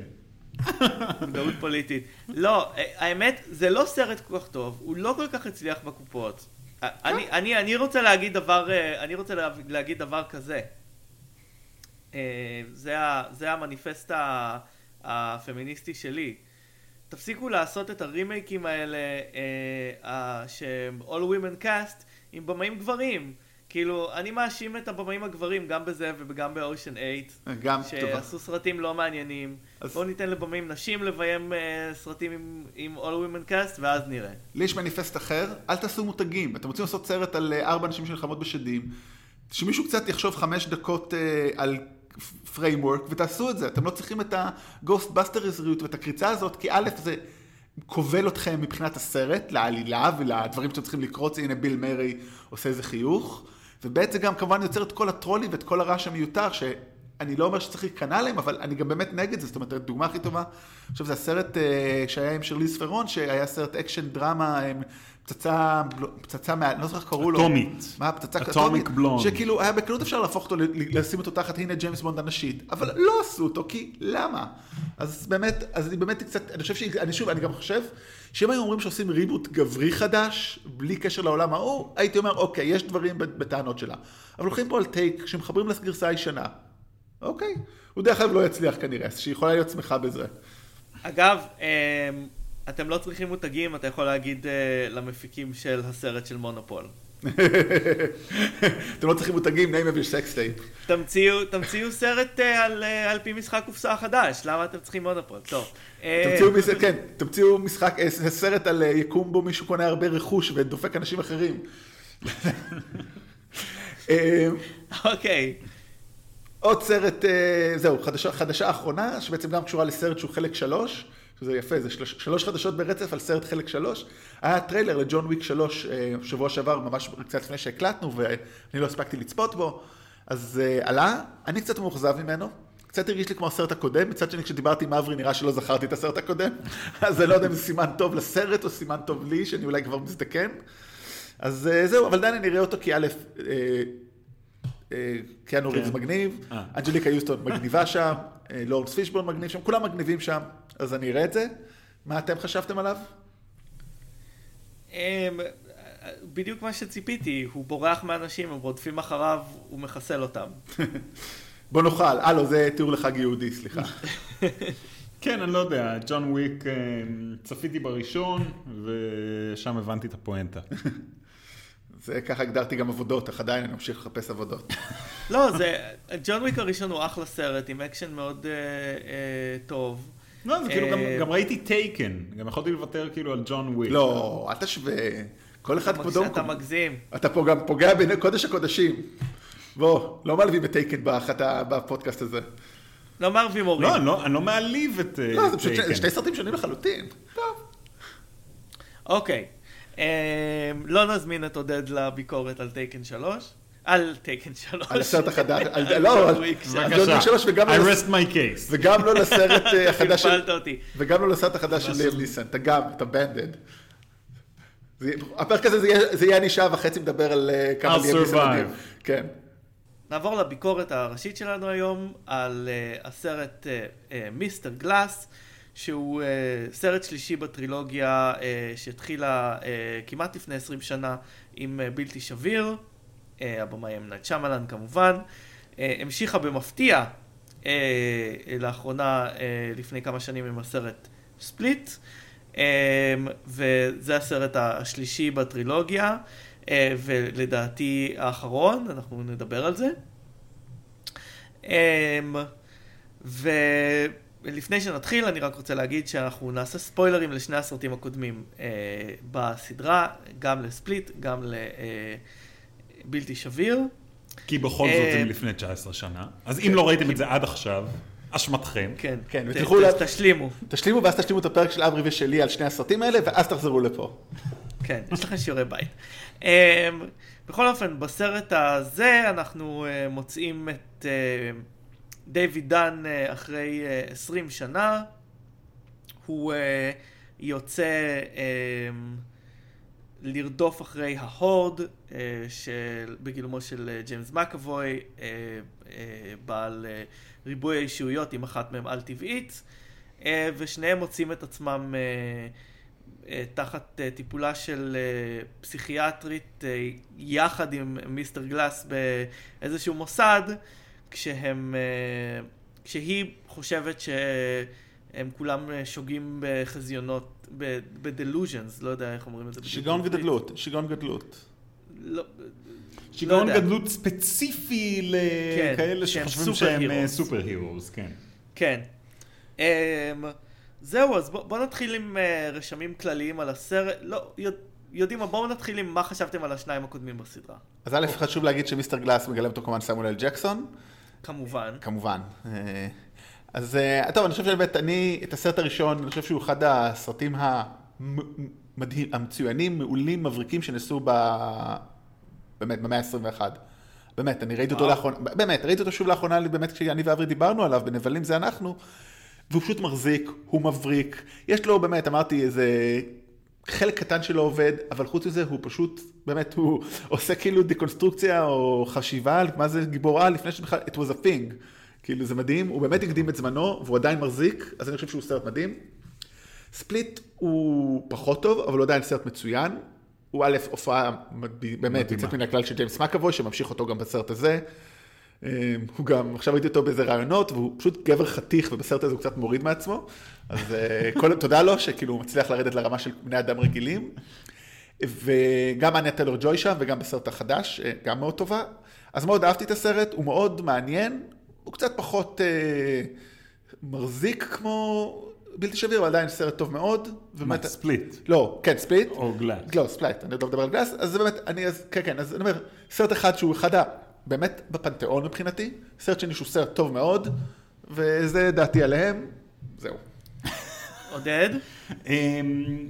מודעות פוליטית. לא, אה, האמת, זה לא סרט כל כך טוב, הוא לא כל כך הצליח בקופות. אני, אני, אני רוצה להגיד דבר, אה, אני רוצה לה- להגיד דבר כזה. אה, זה, זה המניפסט הפמיניסטי שלי. תפסיקו לעשות את הרימייקים האלה, אה, שהם All Women Cast, עם במאים גברים. כאילו, אני מאשים את הבמאים הגברים גם בזה וגם באושן 8. גם. שעשו סרטים לא מעניינים. אז- בואו ניתן לבמאים נשים לביים אה, סרטים עם, עם All Women Cast ואז נראה. לי יש מניפסט אחר, אל תעשו מותגים. אתם רוצים לעשות סרט על אה, ארבע נשים שנלחמות בשדים, שמישהו קצת יחשוב חמש דקות אה, על framework, ותעשו את זה. אתם לא צריכים את הגוסטבאסטרזיות ואת הקריצה הזאת, כי א', זה כובל אתכם מבחינת הסרט, לעלילה ולדברים שאתם צריכים לקרוץ, הנה ביל מרי עושה איזה חיוך, וב' זה גם כמובן יוצר את כל הטרולים ואת כל הרעש המיותר, ש... אני לא אומר שצריך להיכנע להם, אבל אני גם באמת נגד זה. זאת אומרת, הדוגמה הכי טובה, עכשיו זה הסרט אה, שהיה עם שרליז ת'רון, שהיה סרט אקשן דרמה, אה, פצצה, פצצה, מה, לא זוכר איך קראו לו. אטומית. מה, פצצה אטומית? שכאילו, היה בקלות אפשר להפוך אותו, לשים אותו תחת, הנה ג'יימס בונד הנשית, אבל לא עשו אותו, כי למה? אז באמת, אז אני באמת קצת, אני חושב ש... אני שוב, אני גם חושב, שאם היו אומרים שעושים ריבוט גברי חדש, בלי קשר לעולם ההוא, הייתי אומר, אוקיי, יש דברים בטענות שלה. אבל הולכים פה על טייק שמחברים לגרסה הישנה. אוקיי. הוא דרך אגב לא יצליח כנראה, אז שהיא יכולה להיות שמחה בזה. אגב, אה, אתם לא צריכים מותגים, אתה יכול להגיד אה, למפיקים של הסרט של מונופול. אתם לא צריכים מותגים, name of your sex tape. תמציאו, סרט אה, על, אה, על פי משחק קופסה חדש, למה אתם צריכים מונופול? טוב. אה, תמציאו כן, תמציאו משחק, אה, סרט על אה, יקום בו מישהו קונה הרבה רכוש ודופק אנשים אחרים. אוקיי. עוד סרט, זהו, חדשה, חדשה אחרונה, שבעצם גם קשורה לסרט שהוא חלק שלוש, שזה יפה, זה שלוש, שלוש חדשות ברצף על סרט חלק שלוש. היה טריילר לג'ון וויק שלוש שבוע שעבר, ממש קצת לפני שהקלטנו, ואני לא הספקתי לצפות בו, אז עלה, אני קצת מאוכזב ממנו. קצת הרגיש לי כמו הסרט הקודם, מצד שני כשדיברתי עם אברי נראה שלא זכרתי את הסרט הקודם, אז אני לא יודע אם זה סימן טוב לסרט או סימן טוב לי, שאני אולי כבר מזדקן. אז אה, זהו, אבל עדיין אני אראה אותו כי א', אה, אה, קיאנו כן. ריבס מגניב. אנג'ליקה יוסטון מגניבה שם, לורנס פישבורן מגניב שם, כולם מגניבים שם, אז אני אראה את זה. מה אתם חשבתם עליו? אמ, בדיוק מה שציפיתי, הוא בורח מאנשים, הם רודפים אחריו, הוא מחסל אותם. בוא נאכל. אה, לא, זה תיאור לחג יהודי, סליחה. כן, אני לא יודע, ג'ון וויק, אה, צפיתי בראשון, ושם הבנתי את הפואנטה. זה ככה הגדרתי גם עבודות, אך עדיין אני ממשיך לחפש עבודות. לא, זה, ג'ון וויק הראשון הוא אחלה סרט, עם אקשן מאוד אה, אה, טוב. לא, זה כאילו, גם- אה, גם ראיתי טייקן, גם יכולתי לוותר כאילו על ג'ון וויק. לא, אל תשווה. כל אחד כבודו... אתה מגזים. אתה פה גם פוגע בקודש הקודשים. בוא, לא מעלבים את טייקן באחת- בפודקאסט הזה. לא מערבים הורים. לא, אני לא, אני לא מעליב את אה, לא, זה פשוט טייקן. שני סרטים שונים לחלוטין. טוב. אוקיי. אה, לא נזמין את עודד לביקורת על טייקן 3. על טייקן 3. על הסרט החדש, לא, על-. ג'ון וויק שלוש וגם לא- I rest my case. וגם לא לסרט אה, החדש של... פלפלת אותי. וגם לא לסרט החדש של ליאם ניסן, אתה גם, אתה בנדד. הפרק הזה זה יהיה- אני שעה וחצי מדבר על אה, כמה I'll ליאם ניסן survive. מדהים. כן. נעבור לביקורת הראשית שלנו היום על uh, הסרט מיסטר uh, גלאס, שהוא uh, סרט שלישי בטרילוגיה uh, שהתחילה uh, כמעט לפני 20 שנה עם uh, בלתי שביר, uh, הבמאי אמנת שמלן כמובן, uh, המשיכה במפתיע uh, לאחרונה, uh, לפני כמה שנים עם הסרט ספליט, um, וזה הסרט השלישי בטרילוגיה. אה, ולדעתי האחרון, אנחנו נדבר על זה. אמ, ולפני שנתחיל, אני רק רוצה להגיד שאנחנו נעשה ספוילרים לשני הסרטים הקודמים אה, בסדרה, גם לספליט, גם לבלתי שביר. כי בכל זאת אה, זה מלפני 19 שנה. אז אם לא ראיתם את זה עד עכשיו, אשמתכם. כן, כן, ותלכו ל- תשלימו. תשלימו ואז תשלימו את הפרק של אברי ושלי על שני הסרטים האלה, ואז תחזרו לפה. כן, יש לכם שיעורי בית. Um, בכל אופן, בסרט הזה אנחנו uh, מוצאים את uh, דיוויד דן uh, אחרי uh, 20 שנה. הוא יוצא uh, לרדוף אחרי ההורד, של, בגילומו של ג'יימס מקאבוי, בעל ריבוי האישויות עם אחת מהן על-טבעית, ושניהם מוצאים את עצמם תחת uh, טיפולה של uh, פסיכיאטרית יחד עם מיסטר גלאס באיזשהו מוסד, כשהם, כשהיא חושבת שהם כולם שוגים בחזיונות, ב-delusions, לא יודע איך אומרים את זה. שיגעון. גדלות, שיגעון גדלות. לא, שיגעון יודע. גדלות ספציפי כן, לכאלה שהם שחושבים סופר שהם. סופר הירוס, כן. כן. Um, זהו, אז בוא, בוא נתחיל עם uh, רשמים כלליים על הסרט. לא, יודע, יודעים מה, בואו נתחיל עם מה חשבתם על השניים הקודמים בסדרה. אז א', חשוב להגיד שמיסטר גלאס מגלם אותו כמובן סמואל אל ג'קסון, כמובן. כמובן. אה, אז אה, טוב, אני חושב שבאמת, אני, את הסרט הראשון, אני חושב שהוא אחד הסרטים המדהים, המצוינים, מעולים, מבריקים שנעשו ב... באמת, במאה ה-21. באמת, אני ראיתי אותו. לאחרונה, באמת, ראיתי אותו שוב לאחרונה, באמת, כשאני ואברי דיברנו עליו, בנבלים זה אנחנו, והוא פשוט מחזיק, הוא מבריק, יש לו באמת, אמרתי, איזה חלק קטן שלו עובד, אבל חוץ מזה הוא פשוט, באמת, הוא עושה כאילו דקונסטרוקציה או חשיבה על מה זה גיבור על לפני שבכלל, it was a thing. כאילו זה מדהים, הוא באמת הקדים את זמנו, והוא עדיין מחזיק, אז אני חושב שהוא סרט מדהים. ספליט הוא פחות טוב, אבל הוא עדיין סרט מצוין. הוא א', הופעה באמת. יוצאת מן הכלל של ג'יימס מקאבוי, שממשיך אותו גם בסרט הזה. אה, הוא גם, עכשיו ראיתי אותו באיזה רעיונות, והוא פשוט גבר חתיך, ובסרט הזה הוא קצת מוריד מעצמו. אז אה, כל, תודה לו, שכאילו הוא מצליח לרדת לרמה של בני אדם רגילים. וגם אניה טלר ג'וי שם, וגם בסרט החדש, אה, גם מאוד טובה. אז מאוד אהבתי את הסרט, הוא מאוד מעניין, הוא קצת פחות אה, מחזיק כמו בלתי שביר, אבל עדיין סרט טוב מאוד. מה, ספליט? לא, כן, ספליט. או גלאס? לא, ספליט, אני עוד לא מדבר על גלאס, אז זה באמת, אני, אז, כן, כן, אז אני אומר, סרט אחד שהוא אחד ה... באמת בפנתיאון מבחינתי, סרט שני שהוא סרט טוב מאוד, וזה דעתי עליהם, זהו. עודד? אמ,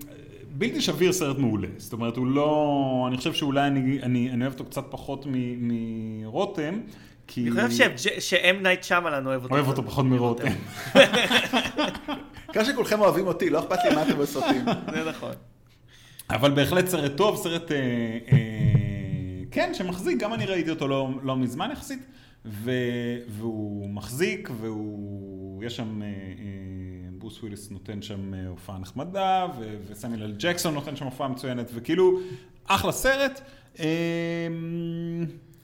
בלתי שביר סרט מעולה, זאת אומרת הוא לא, אני חושב שאולי אני, אני, אני אוהב אותו קצת פחות מרותם, כי... אני חושב ש- שאם נייט שמלן אוהב אותו. אוהב אותו פחות מרותם. כמה שכולכם אוהבים אותי, לא אכפת לי מה אתם בסרטים. זה נכון. אבל בהחלט סרט טוב, סרט, אה, אה, כן, שמחזיק, גם אני ראיתי אותו לא, לא מזמן יחסית, ו, והוא מחזיק, והוא, יש שם, אה, אה, ברוס וויליס נותן שם אה, הופעה נחמדה, ו- וסמואל אל ג'קסון נותן שם הופעה מצוינת, וכאילו, אחלה סרט.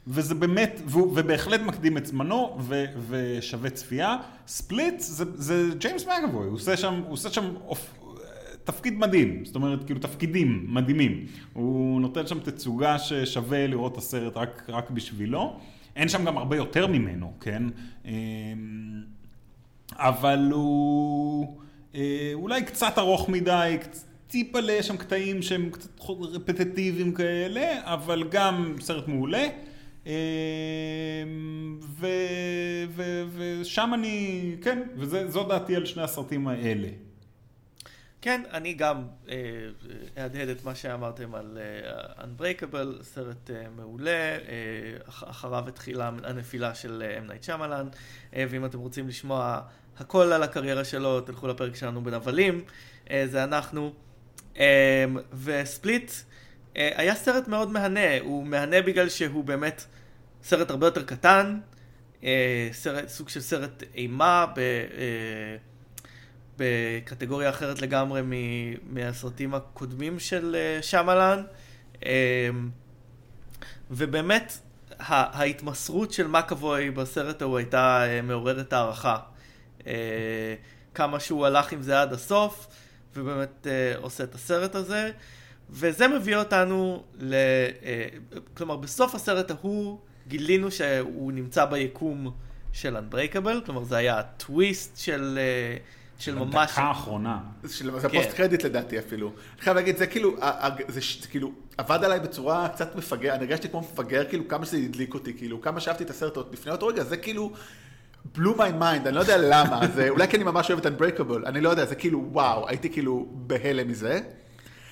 וזה באמת, והוא- ובהחלט מקדים את זמנו, ו, ושווה צפייה. ספליט זה, זה ג'יימס מקאבוי, הוא עושה שם, הוא עושה שם אופ, תפקיד מדהים, זאת אומרת, כאילו תפקידים מדהימים. הוא נותן שם תצוגה ששווה לראות את הסרט רק, רק בשבילו. אין שם גם הרבה יותר ממנו, כן? אמ, אבל הוא אה, אולי קצת ארוך מדי, טיפלה, יש שם קטעים שהם קצת רפטטיביים כאלה, אבל גם סרט מעולה. ו, ושם אני, כן, וזו דעתי על שני הסרטים האלה. כן, אני גם אה, אהדהד את מה שאמרתם על אה, Unbreakable, סרט אה, מעולה, אה, אח, אחריו התחילה הנפילה של אה, M. Night Shyamalan, אה, ואם אתם רוצים לשמוע הכל על הקריירה שלו, תלכו לפרק שלנו בנבלים, אה, זה אנחנו. אה, וספליט אה, היה סרט מאוד מהנה, הוא מהנה בגלל שהוא באמת סרט הרבה יותר קטן, אה, סרט, סוג של סרט אימה, ב... בקטגוריה אחרת לגמרי מ- מהסרטים הקודמים של אה, שמלן. אה, ובאמת, ה- ההתמסרות של מקאבוי בסרט ההוא הייתה אה, מעוררת הערכה. אה, כמה שהוא הלך עם זה עד הסוף, ובאמת אה, עושה את הסרט הזה. וזה מביא אותנו ל... אה, כלומר, בסוף הסרט ההוא גילינו שהוא נמצא ביקום של Unbreakable, כלומר זה היה הטוויסט של, אה, של ממש... דקה האחרונה. זה של- זה כן. פוסט קרדיט לדעתי אפילו. אני חייב להגיד, זה כאילו, זה זה כאילו, עבד עליי בצורה קצת מפגר, אני הרגשתי כמו מפגר, כאילו, כמה שזה הדליק אותי, כאילו, כמה שאהבתי את הסרט עוד לפני אותו רגע, זה כאילו, blew my mind, אני לא יודע למה, זה אולי כי אני ממש אוהב את Unbreakable, אני לא יודע, זה כאילו, וואו, הייתי כאילו בהלם מזה.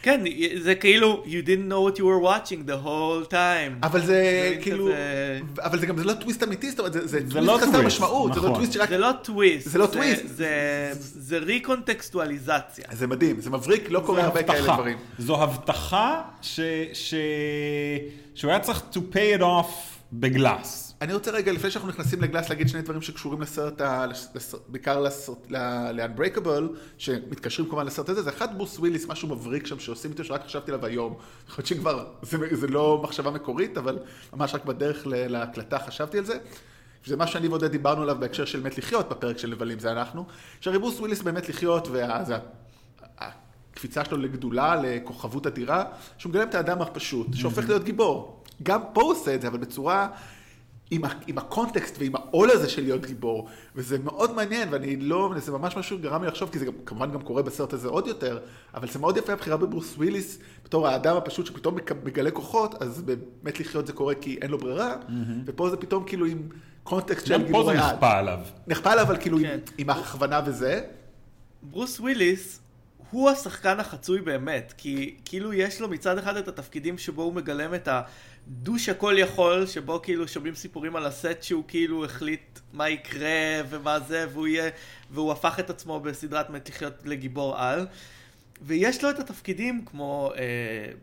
כן, זה כאילו, you didn't know what you were watching the whole time. אבל זה זה כאילו, כזה- אבל זה גם, זה לא טוויסט אמיתי, זאת אומרת, זה זה זה לא טוויסט חסר טוויסט, משמעות, זה לא נכון. טוויסט שרק... זה לא טוויסט. זה לא טוויסט. זה, זה ריקונטקסטואליזציה. זה מדהים, זה מבריק, לא קורה הרבה כאלה. דברים. זו הבטחה ש... ש... שהוא היה צריך to pay it off בגלאס. אני רוצה רגע, לפני שאנחנו נכנסים לגלאס, להגיד שני דברים שקשורים לסרט, ה- לס- בעיקר לסרט- ל-Unbreakable, שמתקשרים כמובן לסרט הזה, זה אחד ברוס וויליס, משהו מבריק שם שעושים איתו, שרק חשבתי עליו היום. יכול להיות שכבר, זה, זה לא מחשבה מקורית, אבל ממש רק בדרך להקלטה חשבתי על זה. זה מה שאני ועודד דיברנו עליו בהקשר של מת לחיות, בפרק של נבלים, זה אנחנו. שהרי ברוס וויליס במת לחיות, וזה הקפיצה שלו לגדולה, לכוכבות אדירה, שהוא מגלם את האדם הפשוט, שהופך להיות גיבור. גם פה הוא עושה את זה, אבל בצורה... עם, ה- עם הקונטקסט ועם העול הזה של להיות גיבור, וזה מאוד מעניין, ואני לא, זה ממש משהו שגרם לי לחשוב, כי זה גם, כמובן גם קורה בסרט הזה עוד יותר, אבל זה מאוד יפה הבחירה בברוס וויליס, בתור האדם הפשוט שפתאום מגלה כוחות, אז במת לחיות זה קורה כי אין לו ברירה, ופה זה פתאום כאילו עם קונטקסט של גם פה זה. נכפה עליו. נכפה עליו, אבל כאילו כן. עם, עם הכוונה וזה. ברוס וויליס הוא השחקן החצוי באמת, כי כאילו יש לו מצד אחד את התפקידים שבו הוא מגלם את הדוש הכל יכול, שבו כאילו שומעים סיפורים על הסט שהוא כאילו החליט מה יקרה ומה זה, והוא יהיה, והוא הפך את עצמו בסדרת מת לחיות לגיבור על. ויש לו את התפקידים כמו אה,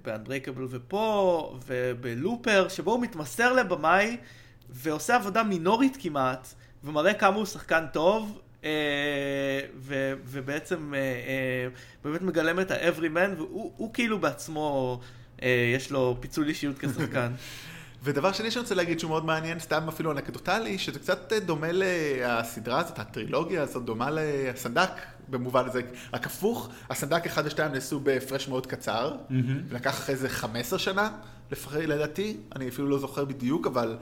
באנדרייקבל ופה, ובלופר, שבו הוא מתמסר לבמאי ועושה עבודה מינורית כמעט, ומראה כמה הוא שחקן טוב, ו, ובעצם אה, אה, באמת מגלם את ה-everyman, והוא הוא כאילו בעצמו, אה, יש לו פיצול אישיות כשחקן. ודבר שני שאני רוצה להגיד שהוא מאוד מעניין, סתם אפילו אנקדוטלי, שזה קצת דומה לסדרה הזאת, הטרילוגיה הזאת, דומה לסנדק במובן הזה, רק הפוך, הסנדק 1 ו-2 נעשו בהפרש מאוד קצר, ולקח אחרי זה 15 שנה, לפח- לדעתי, אני אפילו לא זוכר בדיוק, אבל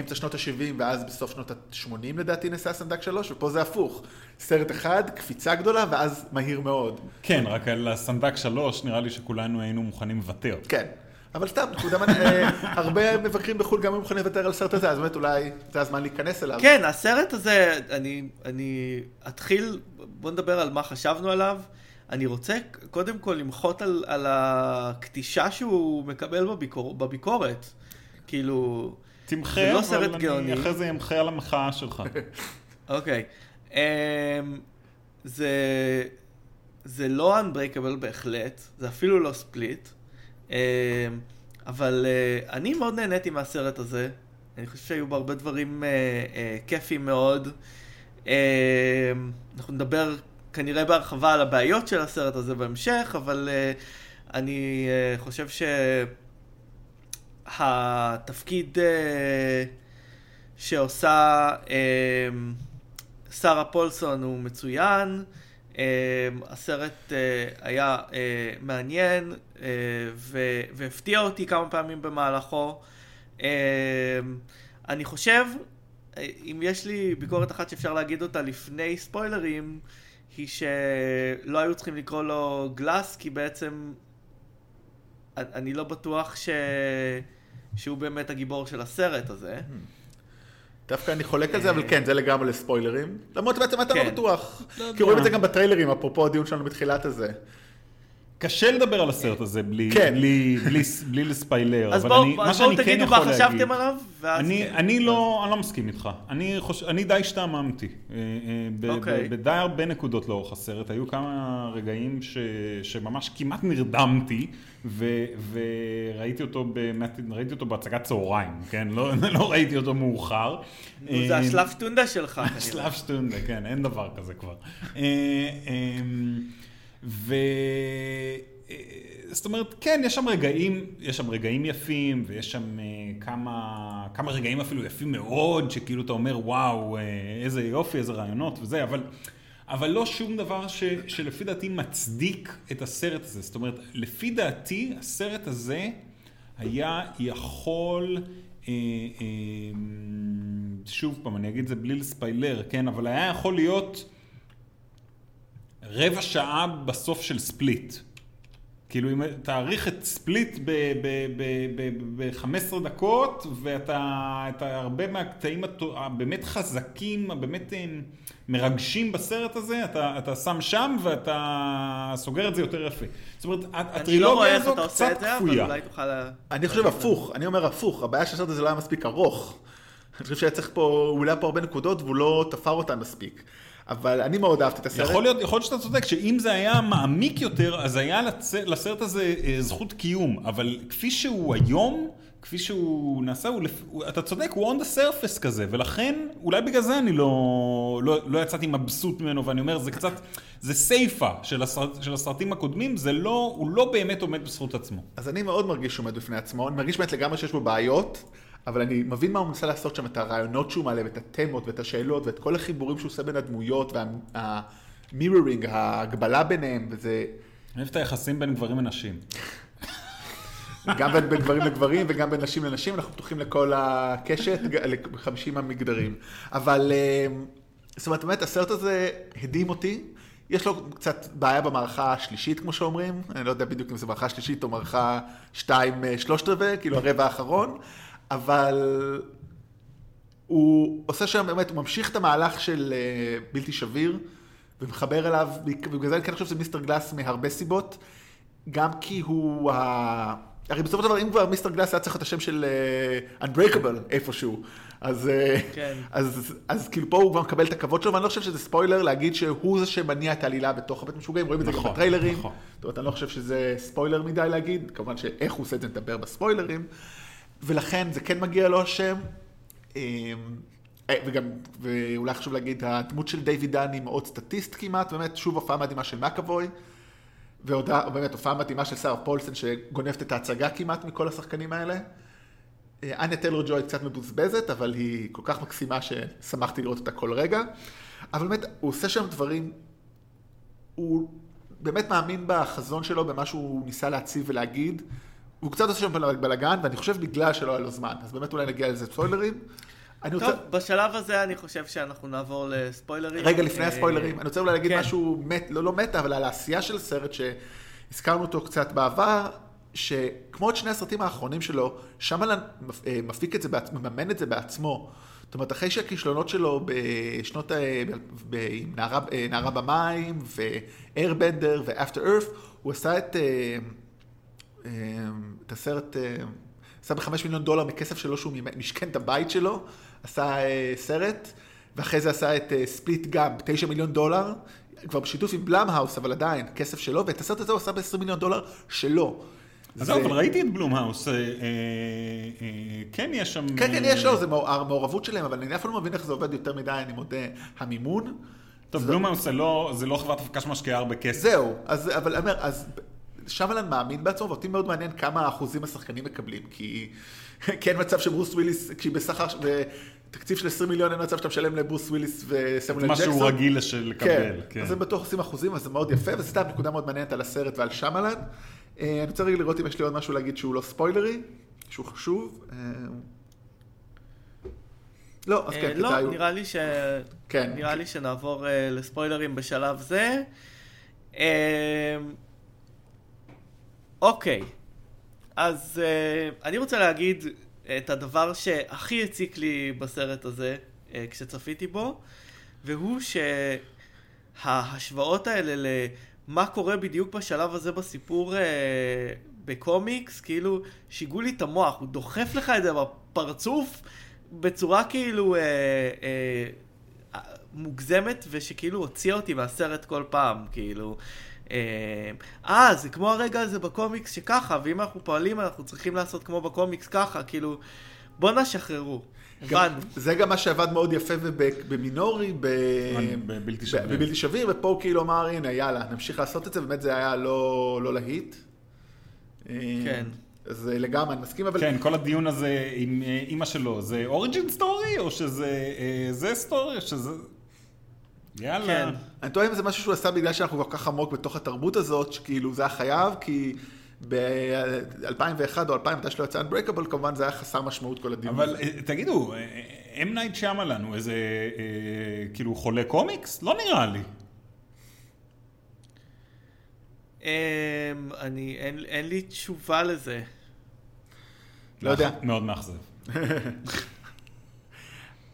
אמצע שנות ה-70 ואז בסוף שנות ה-80 לדעתי נעשה הסנדק 3, ופה זה הפוך. סרט אחד, קפיצה גדולה, ואז מהיר מאוד. כן, רק על הסנדק שלוש נראה לי שכולנו היינו מוכנים לוותר. כן. אבל סתם, נקודה מעניינת, אה, הרבה מבקרים בחו"ל גם היו מוכנים לוותר על הסרט הזה, אז באמת אולי זה הזמן להיכנס אליו. כן, הסרט הזה, אני, אני אתחיל, בוא נדבר על מה חשבנו עליו. אני רוצה קודם כל למחות על, על הקטישה שהוא מקבל בביקור, בביקורת. כאילו, תמחה, זה לא אבל סרט אני גאוני. אחרי זה אמחה על המחאה שלך. אוקיי. אמ, זה, זה לא Unbreakable בהחלט, זה אפילו לא ספליט. אמ, אבל אה, אני מאוד נהניתי מהסרט הזה. אני חושב שהיו בו הרבה דברים אה, אה, כיפים מאוד. אמ, אנחנו נדבר כנראה בהרחבה על הבעיות של הסרט הזה בהמשך, אבל אה, אני אה, חושב התפקיד אה, שעושה אה, שרה פולסון הוא מצוין. אה, הסרט אה, היה אה, מעניין והפתיע אותי כמה פעמים במהלכו. אה, אני חושב, אם יש לי ביקורת אחת שאפשר להגיד אותה לפני ספוילרים, היא שלא היו צריכים לקרוא לו גלאס, כי בעצם אני לא בטוח ש... שהוא באמת הגיבור של הסרט הזה. דווקא אני חולק על זה, אבל כן, זה לגמרי לספוילרים. למרות בעצם אתה לא כן. בטוח. לא כי רואים את זה. גם בטריילרים, אפרופו הדיון שלנו בתחילת הזה. קשה לדבר על הסרט הזה בלי, כן. בלי, בלי, בלי לספיילר, אז בואו שאני כן תגידו יכול מה להגיד, חשבתם עליו, ואז... אני, כן. אני, לא, אני לא מסכים איתך, אני, חוש... אני די השתעממתי, אה, אה, אוקיי. בדי הרבה נקודות לאורך הסרט, היו כמה רגעים ש... שממש כמעט נרדמתי, ו... וראיתי אותו, באמת, ראיתי אותו בהצגת צהריים, כן? לא, לא ראיתי אותו מאוחר. זה אה, השלב שטונדה שלך. כנראה. שלב שטונדה, כן, אין דבר כזה כבר. ו... אה, זאת אומרת, כן, יש שם רגעים, יש שם רגעים יפים, ויש שם אה, כמה, כמה רגעים אפילו יפים מאוד, שכאילו אתה אומר, וואו, אה, איזה יופי, איזה רעיונות וזה, אבל, אבל לא שום דבר ש, שלפי דעתי מצדיק את הסרט הזה. זאת אומרת, לפי דעתי, הסרט הזה היה יכול... אה, אה, שוב פעם, אני אגיד את זה בלי לספיילר, כן, אבל היה יכול להיות רבע שעה בסוף של ספליט. כאילו, אם תאריך את ספליט ב-15 דקות, ואתה את הרבה מהקטעים הבאמת חזקים, הבאמת אה, מרגשים בסרט הזה, אתה, אתה שם שם ואתה סוגר את זה יותר יפה. זאת אומרת, לא הטרילוגיה הזו קצת זה, כפויה. אולי תוכל... לה- אני חושב הפוך, אני אומר הפוך, הבעיה שהסרט הזה לא היה מספיק ארוך. אני חושב שהיה צריך פה, הוא העלה פה הרבה נקודות והוא לא תפר אותן מספיק. אבל אני מאוד אהבתי את הסרט. יכול להיות, יכול להיות שאתה צודק, שאם זה היה מעמיק יותר, אז היה לצ... לסרט הזה אה, זכות קיום, אבל כפי שהוא היום, כפי שהוא נעשה, הוא, לפ- הוא, אתה צודק, הוא on the surface כזה, ולכן, אולי בגלל זה אני לא, לא, לא יצאתי מבסוט ממנו, ואני אומר, זה קצת, זה סייפה של, הסרט, של הסרטים הקודמים, זה לא, הוא לא באמת עומד בזכות עצמו. אז אני מאוד מרגיש שהוא עומד בפני עצמו, אני מרגיש באמת לגמרי שיש בו בעיות, אבל אני מבין מה הוא מנסה לעשות שם, את הרעיונות שהוא מעלה, ואת התמות, ואת השאלות, ואת כל החיבורים שהוא עושה בין הדמויות, והמירורינג, ההגבלה ביניהם, וזה אני אוהב את היחסים בין גברים לנשים. גם בין, בין גברים לגברים וגם בין נשים לנשים, אנחנו פתוחים לכל הקשת, ל-50 המגדרים. אבל, אה, זאת אומרת, באמת, הסרט הזה הדהים אותי. יש לו קצת בעיה במערכה השלישית, כמו שאומרים. אני לא יודע בדיוק אם זה מערכה שלישית או מערכה שתיים, אה, שלושת רבעי, כאילו הרבע האחרון. אבל הוא עושה שם, באמת, הוא ממשיך את המהלך של אה, בלתי שביר, ומחבר אליו, ובגלל זה אני כן חושב שזה מיסטר גלאס מהרבה סיבות. גם כי הוא ה... הרי בסופו של דבר, אם כבר מיסטר גלאס היה צריך את השם של uh, Unbreakable איפשהו, אז, אה, כן. אז, אז כאילו פה הוא כבר מקבל את הכבוד שלו, ואני לא חושב שזה ספוילר להגיד שהוא זה שמניע את העלילה בתוך הבית משוגעים, רואים את זה גם נכון, בטריילרים. נכון. זאת אומרת, אני לא חושב שזה ספוילר מדי להגיד, כמובן שאיך הוא עושה את זה נדבר בספוילרים, ולכן זה כן מגיע לו השם. אה, וגם, ואולי חשוב להגיד, הדמות של דיוויד דן היא מאוד סטטיסט כמעט, באמת, שוב הופעה מדהימה של מקאבוי. והודעה, באמת, הופעה מדהימה של שרה פולסן שגונבת את ההצגה כמעט מכל השחקנים האלה. אה, אניה טלר ג'וי קצת מבוזבזת, אבל היא כל כך מקסימה ששמחתי לראות אותה כל רגע. אבל באמת, הוא עושה שם דברים, הוא באמת מאמין בחזון שלו, במה שהוא ניסה להציב ולהגיד. הוא קצת עושה שם בלאגן, ואני חושב בגלל שלא היה לו זמן. אז באמת אולי נגיע לזה ספוילרים. אני רוצה... טוב, בשלב הזה אני חושב שאנחנו נעבור לספוילרים. רגע לפני אה, הספוילרים, אני רוצה אולי להגיד כן. משהו, מת, לא, לא מטה, אבל על העשייה של הסרט שהזכרנו אותו קצת בעבר, שכמו את שני הסרטים האחרונים שלו, שמלן אה, מפיק את זה, בעצ... מממן את זה בעצמו. זאת אומרת, אחרי שהכישלונות שלו בשנות, ה- ב- ב- עם נערה, אה, נערה במים, ו-Airbender ו-After Earth, הוא עשה את, את הסרט, אה, עשה בחמש מיליון דולר מכסף שלו שהוא משכן את הבית שלו, עשה אה, סרט, ואחרי זה עשה את אה, ספליט גם, תשע מיליון דולר, כבר בשיתוף עם בלאמהאוס, אבל עדיין, כסף שלו, ואת הסרט הזה הוא עשה ב-20 מיליון דולר שלו. אז זה- זהו, אבל ראיתי את בלומהאוס, אה, אה, אה, כן יש שם... כן, כן, אה, יש לו, זה מעור- המעורבות שלהם, אבל אני אף פעם לא מבין איך זה עובד יותר מדי, אני מודה, המימון. טוב, זה- בלומהאוס זה לא זה לא חברת הפקה שמשקיעה הרבה כסף. זהו, אז, אבל אני אומר, אז שמלן מאמין בעצמו, ואותי מאוד מעניין כמה אחוזים השחקנים מקבלים, כי כי אין מצב שברוס וויליס, כשהיא בסחר, בתקציב של 20 מיליון, אין מצב שאתה משלם לברוס וויליס וסמואל אל ג'קסון. שהוא רגיל לקבל. כן, כן. אז הם בטוח עושים אחוזים, אז זה מאוד יפה, וזו סתם נקודה מאוד מעניינת על הסרט ועל שמלן. אה, אני רוצה רגע לראות אם יש לי עוד משהו להגיד שהוא לא ספוילרי, שהוא חשוב. אה, לא, אז אה, כן, לא, כדאי. נראה לי ש... כן. נראה לי שנעבור לספוילרים בשלב זה. אוקיי, אז אה, אני רוצה להגיד את הדבר שהכי הציק לי בסרט הזה, אה, כשצפיתי בו, והוא שההשוואות האלה למה קורה בדיוק בשלב הזה בסיפור אה, בקומיקס, כאילו שיגעו לי את המוח, הוא דוחף לך את זה בפרצוף בצורה כאילו אה, אה, מוגזמת, ושכאילו הוציאה אותי מהסרט כל פעם, כאילו. אה, זה כמו הרגע הזה בקומיקס שככה, ואם אנחנו פועלים אנחנו צריכים לעשות כמו בקומיקס ככה, כאילו, בוא נשחררו. גם-. זה גם מה שעבד מאוד יפה וב- במינורי, ב- בבלתי שביר, ופה הוא כאילו אמר, הנה, יאללה, נמשיך לעשות את זה, באמת זה היה לא לא להיט. אה, כן. אז אה, לגמרי, אני מסכים, אבל... כן, כל הדיון הזה עם אה, אימא שלו, זה origin story, או שזה אה, זה story, או שזה... יאללה. כן. אני טועה אם זה משהו שהוא עשה בגלל שאנחנו כל כך עמוק בתוך התרבות הזאת, שכאילו זה היה חייב, כי ב-2001 או 2000, מתי שלא יצא Unbreakable, כמובן זה היה חסר משמעות כל הדיון. אבל. אה, תגידו, אם נייט שמלן הוא איזה, אה, כאילו, חולה קומיקס? לא נראה לי. אמ, אני, אין, אין לי תשובה לזה. לא יודע. מאוד מאכזב.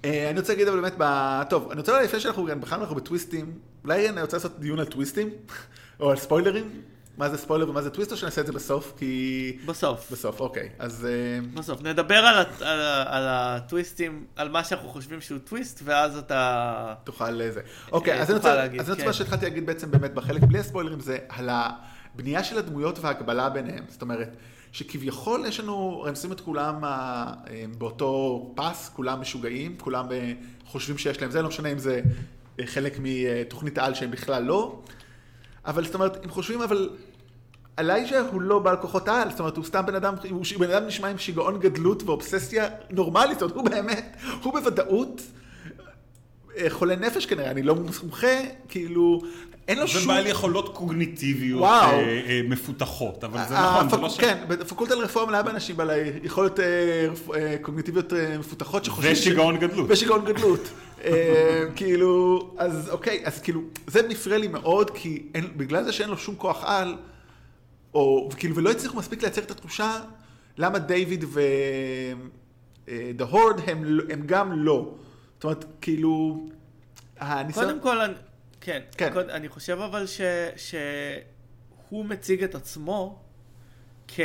אה, אני רוצה להגיד אבל באמת, ב- טוב, אני רוצה, לפני שאנחנו בכלל אנחנו בטוויסטים, אולי אני רוצה לעשות דיון על טוויסטים, או על ספוילרים, מה זה ספוילר ומה זה טוויסט, או שנעשה את זה בסוף, כי... בסוף. בסוף, אוקיי. אז אה, בסוף. נדבר על, הט- על, על הטוויסטים, על מה שאנחנו חושבים שהוא טוויסט, ואז אתה... תוכל לזה. אוקיי, אז אני רוצה, אז אני רוצה. מה שהתחלתי להגיד בעצם באמת בחלק בלי הספוילרים זה על הבנייה של הדמויות וההקבלה ביניהם. זאת אומרת, שכביכול יש לנו, הם שמים את כולם אה, אה, באותו פס, כולם משוגעים, כולם אה, חושבים שיש להם זה, לא משנה אם זה חלק מתוכנית העל שהם בכלל לא. אבל זאת אומרת, הם חושבים אבל... אלייז'ה הוא לא בעל כוחות על, זאת אומרת, הוא סתם בן אדם, הוא בן אדם נשמע עם שיגעון גדלות ואובססיה נורמלית, זאת אומרת, הוא באמת, הוא בוודאות חולה נפש כנראה, אני לא מומחה, כאילו, אין לו שום... ובעל יכולות קוגניטיביות. אה, אה, מפותחות, אבל זה ה- נכון, זה לא ש... כן, בפקולטה לרפואה מלאה באנשים בעלי יכולת אה, אה, קוגניטיביות אה, מפותחות שחושבים... ש- ושיגעון גדלות. ושיגעון גדלות. אה, כאילו, אז אוקיי, אז כאילו, זה מפריע לי מאוד, כי אין, בגלל זה שאין לו שום כוח על, או כאילו, ולא הצליחו מספיק לייצר את התחושה, למה דיוויד ו... The Horde הם, הם גם לא. זאת אומרת, כאילו, הניסיון... קודם כל, אני, כן, כן. קוד, אני חושב אבל ש, שהוא מציג את עצמו כ...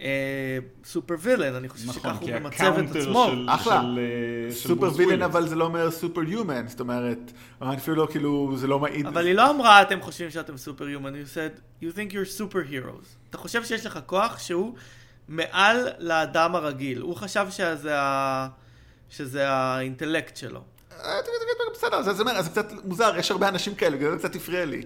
אה, super villain, אני חושב נכון, שככה הוא ממצב את עצמו. אחלה. אה, super villain. אבל זה לא אומר superhuman, זאת אומרת, אני אפילו לא, כאילו, זה לא מעיד. אבל היא לא אמרה, אתם חושבים שאתם superhuman, you said, you think you're super heroes. אתה חושב שיש לך כוח שהוא מעל לאדם הרגיל. הוא חשב שזה, ה... שזה האינטלקט שלו. אה, בסדר, אז זה אומר, אז זה קצת מוזר, יש הרבה אנשים כאלה, בגלל זה קצת הפריע לי.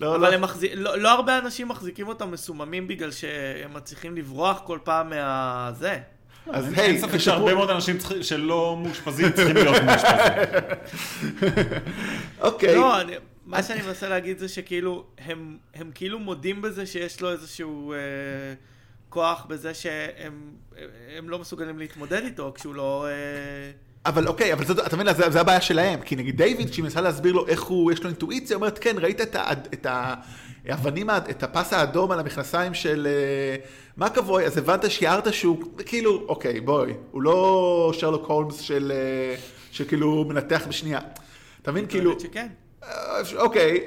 לא, אבל לא, הם מחזיק, לא, לא הרבה אנשים מחזיקים אותם מסוממים בגלל שהם מצליחים לברוח כל פעם מהזה. אז היי, אין ספק שהרבה מאוד אנשים שלא מאושפזים צריכים להיות מאושפזים. אוקיי. לא, אני, מה שאני מנסה להגיד זה שכאילו, הם, הם כאילו מודים בזה שיש לו איזשהו אה, כוח בזה שהם הם לא מסוגלים להתמודד איתו כשהוא לא... אה, אבל אוקיי, אבל זאת, אתה מבין, זה, זה הבעיה שלהם, כי נגיד דיוויד, כשהיא מנסה להסביר לו איך הוא, יש לו אינטואיציה, אומרת, כן, ראית את, ה, את האבנים, את הפס האדום על המכנסיים של אה, מקאבוי, אז הבנת שיערת שהוא, כאילו, אוקיי, בואי, הוא לא שרלוק הולמס של, אה, שכאילו מנתח בשנייה. אתה מבין, כאילו, טוענת שכן. אה, אוקיי,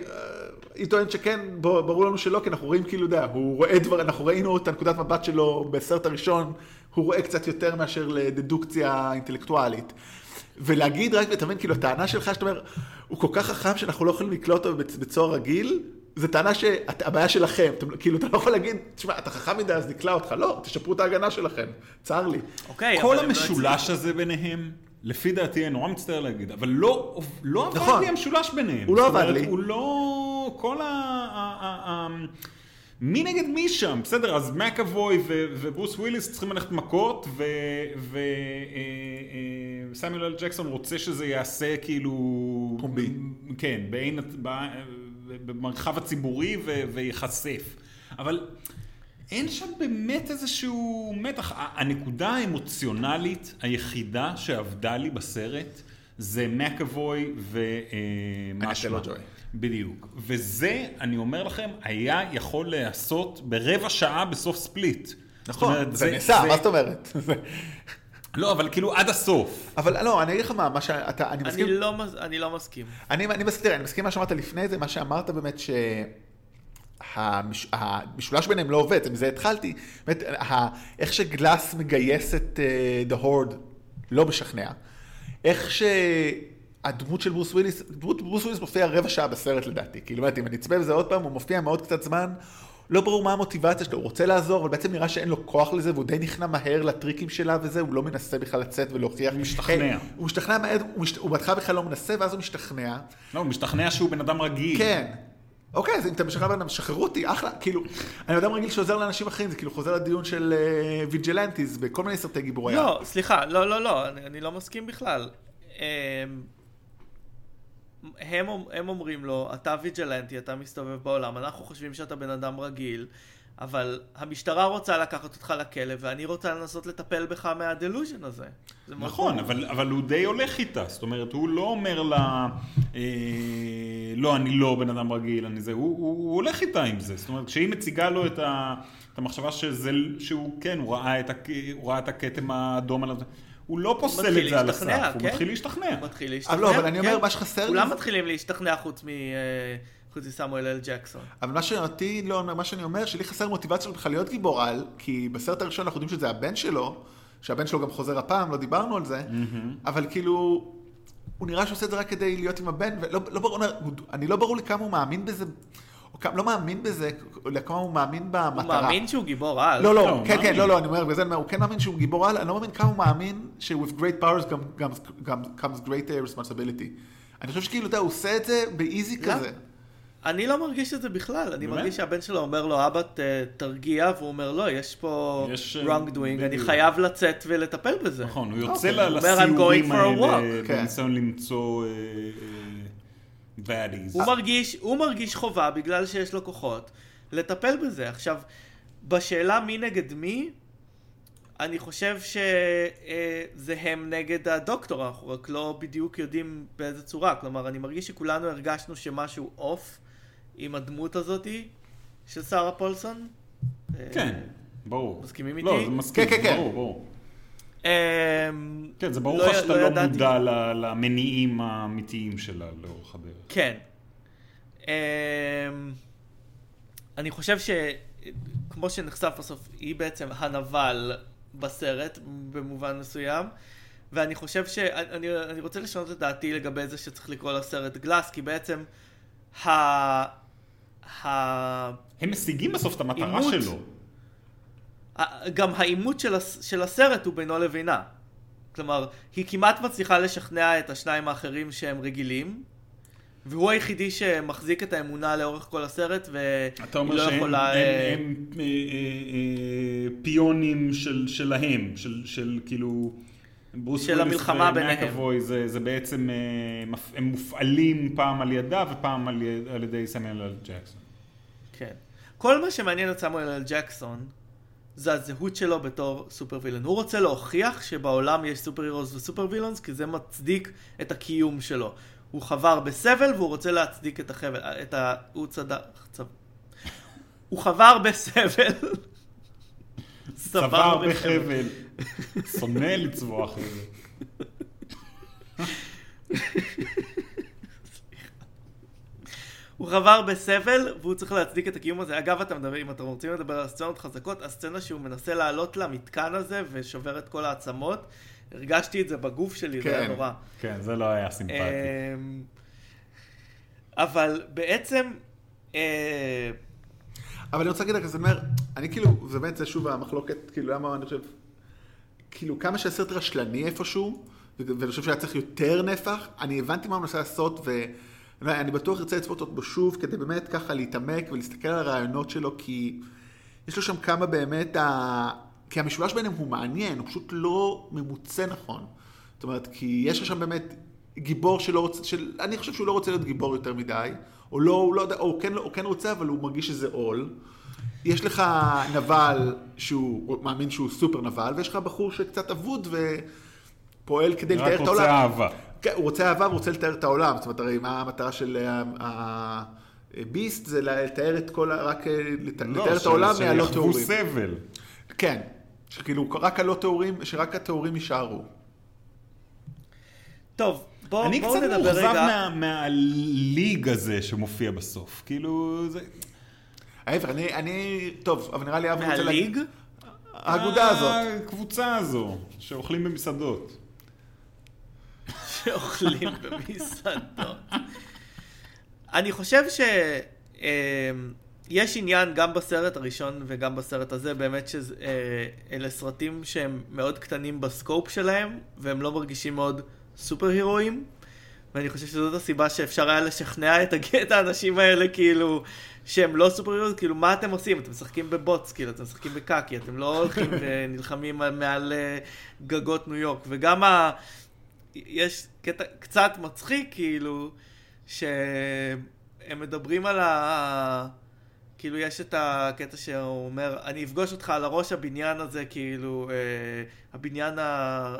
היא טוענת שכן, ברור לנו שלא, כי אנחנו רואים כאילו, אתה יודע, הוא רואה דבר, אנחנו ראינו את הנקודת מבט שלו בסרט הראשון, הוא רואה קצת יותר מאשר לדדוקציה אינטלקטואלית. ולהגיד רק, אתה מבין, כאילו, הטענה שלך, שאתה אומר, הוא כל כך חכם שאנחנו לא יכולים לקלוט אותו בצ- בצוהר רגיל, זו טענה שהבעיה שלכם, אתם, כאילו, אתה לא יכול להגיד, תשמע, אתה חכם מדי, אז נקלע אותך, לא, תשפרו את ההגנה שלכם, צר לי. אוקיי, כל לא המשולש הזה ביניהם, לפי דעתי, אני נורא מצטער להגיד, אבל לא, לא עבד נכון. לי המשולש ביניהם. הוא לא זאת אומרת, עבד לי. הוא לא כל ה... מי נגד מי שם? בסדר, אז מקאבוי וברוס וויליס צריכים ללכת מכות, וסמיול אל ג'קסון רוצה שזה ייעשה כאילו... פומבי. כן, במרחב הציבורי וייחשף. אבל אין שם באמת איזשהו מתח. הנקודה האמוציונלית היחידה שעבדה לי בסרט זה מקאבוי ומשמע. ג'וי. בדיוק. וזה, אני אומר לכם, היה יכול להיעשות ברבע שעה בסוף ספליט. נכון, אומרת, זה נעשה, מה זאת אומרת? לא, אבל כאילו עד הסוף. אבל לא, אני אגיד לך מה, מה שאתה, אני אני מסכים, לא מס- אני לא מסכים. אני, אני מסכים, תראה, אני מסכים מה שאמרת לפני זה, מה שאמרת באמת ש... המש... המשולש ביניהם לא עובד, מזה התחלתי. באמת, ה... איך שגלאס מגייס את uh, The Horde לא משכנע. איך שהדמות של ברוס וויליס, דמות ברוס וויליס מופיע רבע שעה בסרט לדעתי. כאילו, באמת, אם אני אצפה בזה עוד פעם, הוא מופיע מאוד קצת זמן. לא ברור מה המוטיבציה שלו, הוא רוצה לעזור, אבל בעצם נראה שאין לו כוח לזה, והוא די נכנע מהר לטריקים שלה וזה, הוא לא מנסה בכלל לצאת ולהוכיח. הוא משתכנע. הוא משתכנע מהר. הוא בהתחלה בכלל לא מנסה, ואז הוא משתכנע. לא, הוא משתכנע שהוא בן אדם רגיל. כן. אוקיי, אז אם אתה משחרר בן אדם, שחררו אותי, אחלה. כאילו, אני אדם רגיל שעוזר לאנשים אחרים, זה כאילו חוזר לדיון של אה, vigilantes בכל מיני סרטי גיבורי על. לא, סליחה, לא, לא, לא, אני, לא מסכים בכלל. אמ, הם, הם אומרים לו, אתה ויג'לנטי, אתה מסתובב בעולם, אנחנו חושבים שאתה בן אדם רגיל, אבל המשטרה רוצה לקחת אותך לכלא, ואני רוצה לנסות לטפל בך מהדלוז'ן הזה. נכון. אבל, אבל הוא די הולך איתה, זאת אומרת, הוא לא אומר לה, אה, לא, אני לא בן אדם רגיל, אני זה, הוא, הוא, הוא הולך איתה עם זה, זאת אומרת, כשהיא מציגה לו את, ה, את המחשבה שזה, שהוא, כן, הוא ראה את, הכ, הוא ראה את הכתם האדום עליו, הוא לא פוסל את זה על להשתכנע, הסף, הוא כן? מתחיל להשתכנע. הוא מתחיל להשתכנע. אבל לא, אבל אני אומר, כן. מה שחסר לי כולם מתחילים להשתכנע חוץ מ... חוץ מסמואל אל ג'קסון. אבל מה שאותי לא, מה שאני אומר, שלי חסר מוטיבציה בכלל להיות גיבור על, כי בסרט הראשון אנחנו יודעים שזה הבן שלו, שהבן שלו גם חוזר הפעם, לא דיברנו על זה, אבל כאילו, הוא נראה שעושה את זה רק כדי להיות עם הבן, ולא לא ברור, הוא- אני לא ברור לי כמה הוא מאמין בזה, לא מאמין בזה, אלא כמה הוא מאמין במטרה. הוא מאמין שהוא גיבור על. לא, לא, לא, כן, כן. לא, לא, אני אומר, בגלל זה אני אומר, הוא כן מאמין שהוא גיבור על, אני לא מאמין כמה הוא מאמין ש-with great powers גם, גם, גם comes great uh, responsibility. אני חושב שכאילו, אתה יודע, הוא עושה את זה באיזי למה? כזה. אני לא מרגיש את זה בכלל, אני באמת? מרגיש שהבן שלו אומר לו, אבא ת- תרגיע, והוא אומר, לא, יש פה יש, אה, wrong doing, אני בדיוק. חייב לצאת ולטפל בזה. נכון, הוא יוצא אוקיי. "I'm לסיורים האלה, walk." כן. בניסיון למצוא אה, אה, baddies. הוא מרגיש, הוא מרגיש חובה בגלל שיש לו כוחות לטפל בזה. עכשיו, בשאלה מי נגד מי, אני חושב שזה הם נגד הדוקטור, אנחנו רק לא בדיוק יודעים באיזה צורה. כלומר, אני מרגיש שכולנו הרגשנו שמשהו אוף עם הדמות הזאתי של שרה פולסון. כן, ברור. מסכימים לא, איתי? זה מסכים, כן, כן, כן. ברור, ברור. אמ, כן, זה ברור לא לך י- שאתה לא לא. מודע ל- למניעים האמיתיים שלה לאורך הדרך. כן. אמ, אני חושב שכמו שנחשף בסוף, היא בעצם הנבל בסרט, במובן מסוים. ואני חושב שאני אני רוצה לשנות את דעתי לגבי זה שצריך לקרוא לסרט גלאס, כי בעצם ה... ה... הם משיגים בסוף את המטרה עימות. שלו. גם העימות של, הס... של הסרט הוא בינו לבינה. כלומר, היא כמעט מצליחה לשכנע את השניים האחרים שהם רגילים, והוא היחידי שמחזיק את האמונה לאורך כל הסרט, והיא אתה אומר לא שהם יכולה... הם, הם, אה, אה, אה, פיונים של, שלהם, של, של כאילו... ברוס של וויליס המלחמה ביניהם. ומקאבוי, זה, זה בעצם, אה, הם מופעלים פעם על ידה ופעם על, יד, על ידי סמיאל אל ג'קסון. כן. כל מה שמעניין את סמואל אל ג'קסון, זה הזהות שלו בתור סופר וילן. הוא רוצה להוכיח שבעולם יש סופר הירוס וסופר וילונס, כי זה מצדיק את הקיום שלו. הוא חבר בסבל והוא רוצה להצדיק את החבל, את ה... הוא צדק... צ... הוא חבר בסבל. צוואר בחבל. שונא לצבוע חבל. הוא חבר בסבל והוא צריך להצדיק את הקיום הזה. אגב, אתה מדבר, אם אתם רוצים לדבר על סצנות חזקות, הסצנה שהוא מנסה לעלות למתקן הזה ושובר את כל העצמות, הרגשתי את זה בגוף שלי, זה היה כן. נורא. כן, זה לא היה סימפטי. אמ, אבל בעצם, אה, אבל אני רוצה להגיד לך, אני אומר, אני כאילו, זה באמת, זה שוב המחלוקת, כאילו, למה אני חושב, כאילו, כמה שהסרט רשלני איפשהו, ואני חושב שהיה צריך יותר נפח, אני הבנתי מה הוא מנסה לעשות, אני אני בטוח ארצה לצפות אותו שוב, כדי באמת ככה להתעמק ולהסתכל על הרעיונות שלו, כי יש לו שם כמה באמת, ה... כי המשולש ביניהם הוא מעניין, הוא פשוט לא ממוצה נכון. זאת אומרת, כי יש שם באמת גיבור שלא רוצה, של... אני חושב שהוא לא רוצה להיות גיבור יותר מדי, או לא, הוא לא יודע, או כן, הוא כן רוצה, אבל הוא מרגיש שזה עול. יש לך נבל שהוא הוא מאמין שהוא סופר נבל, ויש לך בחור שקצת אבוד ופועל כדי לתאר את רק העולם. רוצה אהבה. כן, הוא רוצה אהבה והוא רוצה לתאר את העולם. זאת אומרת, הרי מה המטרה של ה- הביסט? זה לתאר את כל, ה- רק אה, לא, לתאר את העולם מהלא יחוו טהורים. סבל. כן, שכאילו רק הלא טהורים, שרק הטהורים יישארו. טוב, בוא, אני בואו קצת מאוכזב רגע. מה- מהליג הזה שמופיע בסוף. כאילו, זה... ההפך, אני, אני, טוב, אבל נראה לי אבי רוצה להגיד... מהליג? האגודה הזאת. הקבוצה הזו, שאוכלים במסעדות. שאוכלים במסעדות. אני חושב שיש עניין גם בסרט הראשון וגם בסרט הזה, באמת שאלה סרטים שהם מאוד קטנים בסקופ שלהם, והם לא מרגישים מאוד סופר הירואים. ואני חושב שזאת הסיבה שאפשר היה לשכנע את, את האנשים האלה, כאילו, שהם לא סופר הירואים, כאילו, מה אתם עושים? אתם משחקים בבוטס, כאילו, אתם משחקים בקקי, אתם לא הולכים ונלחמים על- מעל אה, גגות ניו יורק. וגם ה... יש קטע קצת מצחיק, כאילו, שהם מדברים על ה... כאילו, יש את הקטע שהוא אומר, אני אפגוש אותך על הראש הבניין הזה, כאילו, אה, הבניין ה...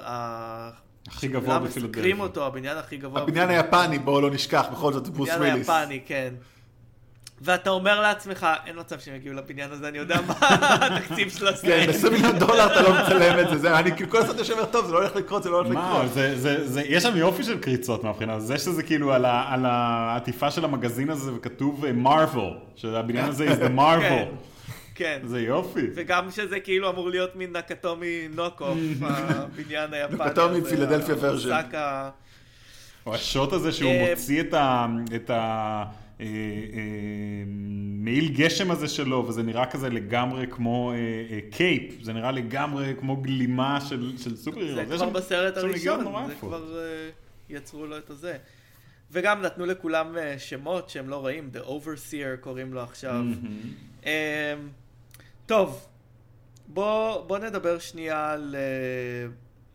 ה... הכי גבוה שכולם בפילדלפיה. מסקרים אותו, הבניין הכי גבוה. הבניין היפני, בואו לא נשכח, בכל זאת, ברוס הבניין וויליס. היפני, כן. ואתה אומר לעצמך, אין מצב שהם יגיעו לבניין הזה, אני יודע מה התקציב של כן, הסרט. ב-20 מיליון דולר אתה לא מצלם את זה, זה, אני כאילו כל הזמן יושב ואומר, טוב, זה לא הולך לקרות, זה לא הולך מה, לקרות. זה, זה, זה, יש שם יופי של קריצות מהבחינה, הזאת. זה שזה כאילו על, ה, על העטיפה של המגזין הזה וכתוב marvel, שהבניין הזה is the כן, marvel. כן. זה יופי. וגם שזה כאילו אמור להיות מין נקטומי knock-off, הבניין היפני. נקטומי פילדלפיה version. או השוט הזה שהוא אה, מוציא את ה... אה, אה, מעיל גשם הזה שלו, וזה נראה כזה לגמרי כמו אה, cape, זה נראה לגמרי כמו גלימה של, סופר זה hero. כבר בסרט הראשון, זה. כבר יצרו לו את הזה. וגם נתנו לכולם שמות שהם לא רעים, The Overseer קוראים לו עכשיו. טוב, בוא, בוא נדבר שנייה על,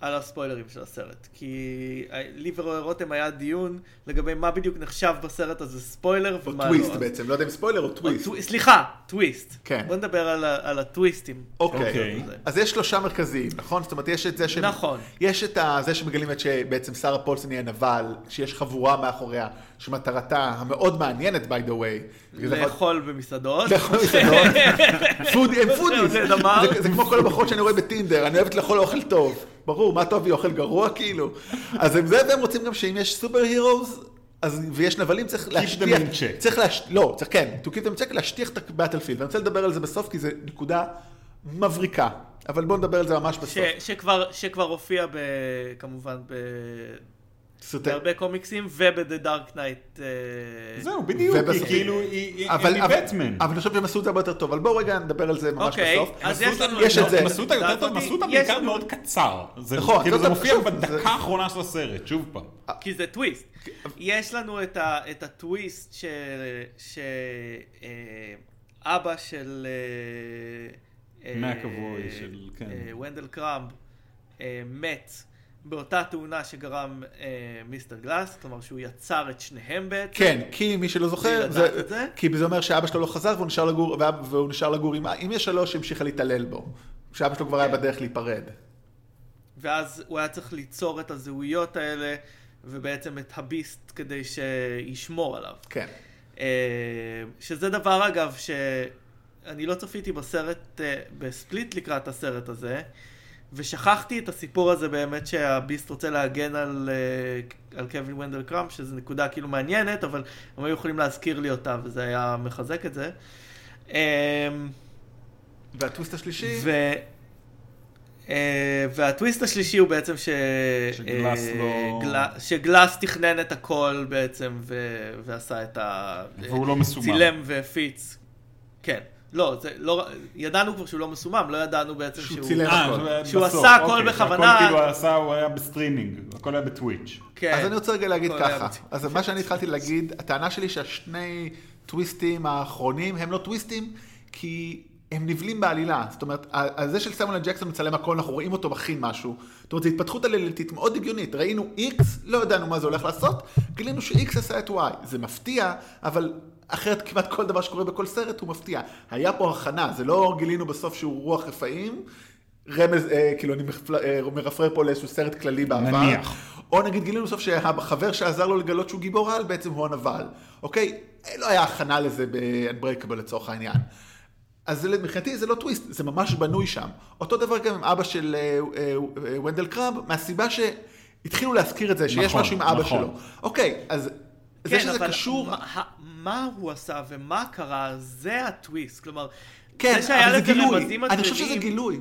על הספוילרים של הסרט. כי לי ורותם היה דיון לגבי מה בדיוק נחשב בסרט הזה ספוילר או ומה טוויסט לא. בעצם, לא יודע אם ספוילר או או טוויסט. טו- סליחה, טוויסט. כן. בוא נדבר על, ה- על הטוויסטים. אוקיי. אוקיי. אז יש שלושה מרכזיים, נכון? זאת אומרת, יש את זה ש... נכון. יש את ה- זה שמגלים את שבעצם שרה פולסון היא הנבל, שיש חבורה מאחוריה, שמטרתה המאוד מעניינת, by the way. לאכול במסעדות. לאכול מסעדות. foodie, הם foodies. זה- זה כמו כל הבחורות שאני רואה בטינדר, אני אוהבת לאכול אוכל טוב. ברור, מה טוב היא אוכל גרוע כאילו. אז הם זה, והם רוצים גם שאם יש super heroes, אז, ויש נבלים, צריך להשטיח, them in check. צריך להש... לא, צריך, כן, to keep them in check, להשטיח את ה battlefield. ואני רוצה לדבר על זה בסוף, כי זו נקודה מבריקה. אבל בואו נדבר על זה ממש ש, בסוף. שכבר, שכבר הופיע ב, כמובן ב, סרטי- בהרבה קומיקסים וב-The Dark Knight. אה, זהו, בדיוק, כי כאילו, היא היא- אבל, היא אבל, בטמן. אבל אני חושב שהם עשו את זה הרבה יותר טוב. אבל בואו רגע נדבר על זה ממש אוקיי, בסוף. אז יש את זה. הם עשו אותה יותר טוב, הם עשו אותה יש בעיקר מאוד קצר. זה- נכון, כאילו זאת- זה מופיע שוב, זה- בדקה האחרונה של הסרט, שוב פעם. כי זה טוויסט. יש לנו את, הטוויסט שאבא של... אה, אה, מקאבוי של- כן. אה, ונדל קראמב אה, מת באותה תאונה שגרם אה, מיסטר גלאס, כלומר שהוא יצר את שניהם בעצם. כן, כי מי שלא זוכר, זה, זה? כי זה אומר שאבא שלו לא חזר והוא נשאר לגור, והוא נשאר לגור עם אמא שלו שהמשיכה להתעלל בו. שאבא שלו כבר היה כן. בדרך להיפרד. ואז הוא היה צריך ליצור את הזהויות האלה, ובעצם את הביסט כדי שישמור עליו. כן. אה, שזה דבר אגב שאני לא צפיתי בסרט, אה, בספליט לקראת הסרט הזה, ושכחתי את הסיפור הזה באמת שהביסט רוצה להגן על, אה, על קווין ונדל קראמפ, שזו נקודה כאילו מעניינת, אבל הם היו יכולים להזכיר לי אותה, וזה היה מחזק את זה. אה, והטוויסט השלישי, ו... אה, והטוויסט השלישי הוא בעצם ש... שגלאס אה, לא- גל- שגלאס תכנן את הכל בעצם ו... ועשה את ה... והוא לא מסומם. צילם והפיץ. כן. לא, זה לא, ידענו כבר שהוא לא מסומם, לא ידענו בעצם שהוא שהוא... צילם. אה, הכל. שהוא עשה הכל אוקיי, בכוונה. הכל כאילו עשה, הוא היה בסטרימינג, הכל היה בטוויץ'. כן. אז אני רוצה רגע להגיד ככה, אז מה שאני התחלתי להגיד, הטענה שלי שהשני טוויסטים האחרונים הם לא טוויסטים, כי הם נבנים בעלילה. זאת אומרת, זה של סמואל ג'קסון מצלם הכל, אנחנו רואים אותו מכין משהו. זאת אומרת, זו התפתחות עלילתית מאוד הגיונית. ראינו X, לא ידענו מה זה הולך לעשות, גילינו ש-X עשה את Y. זה מפתיע, אבל אחרת כמעט כל דבר שקורה בכל סרט הוא מפתיע. היה פה הכנה, זה לא גילינו בסוף שהוא רוח רפאים. רמז, אה, כאילו אני מפל- אה, מרפרר פה לאיזשהו סרט כללי בעבר. נניח. או נגיד גילינו בסוף שהחבר שעזר לו לגלות שהוא גיבור על בעצם הוא הנבל, אוקיי? לא היה הכנה לזה ב-Unbreakable לצורך העניין. אז זה, מבחינתי זה לא טוויסט, זה ממש בנוי שם. אותו דבר גם עם אבא של אה, אה, אה, ונדל קראב, מהסיבה שהתחילו להזכיר את זה, שיש נכון, משהו עם אבא נכון. שלו. אוקיי, אז זה כן, שזה אבל קשור... מה, מה הוא עשה ומה קרה, זה הטוויסט. כלומר, כן, זה שהיה זה לזה גילוי. רמזים אני חושב שזה גילוי.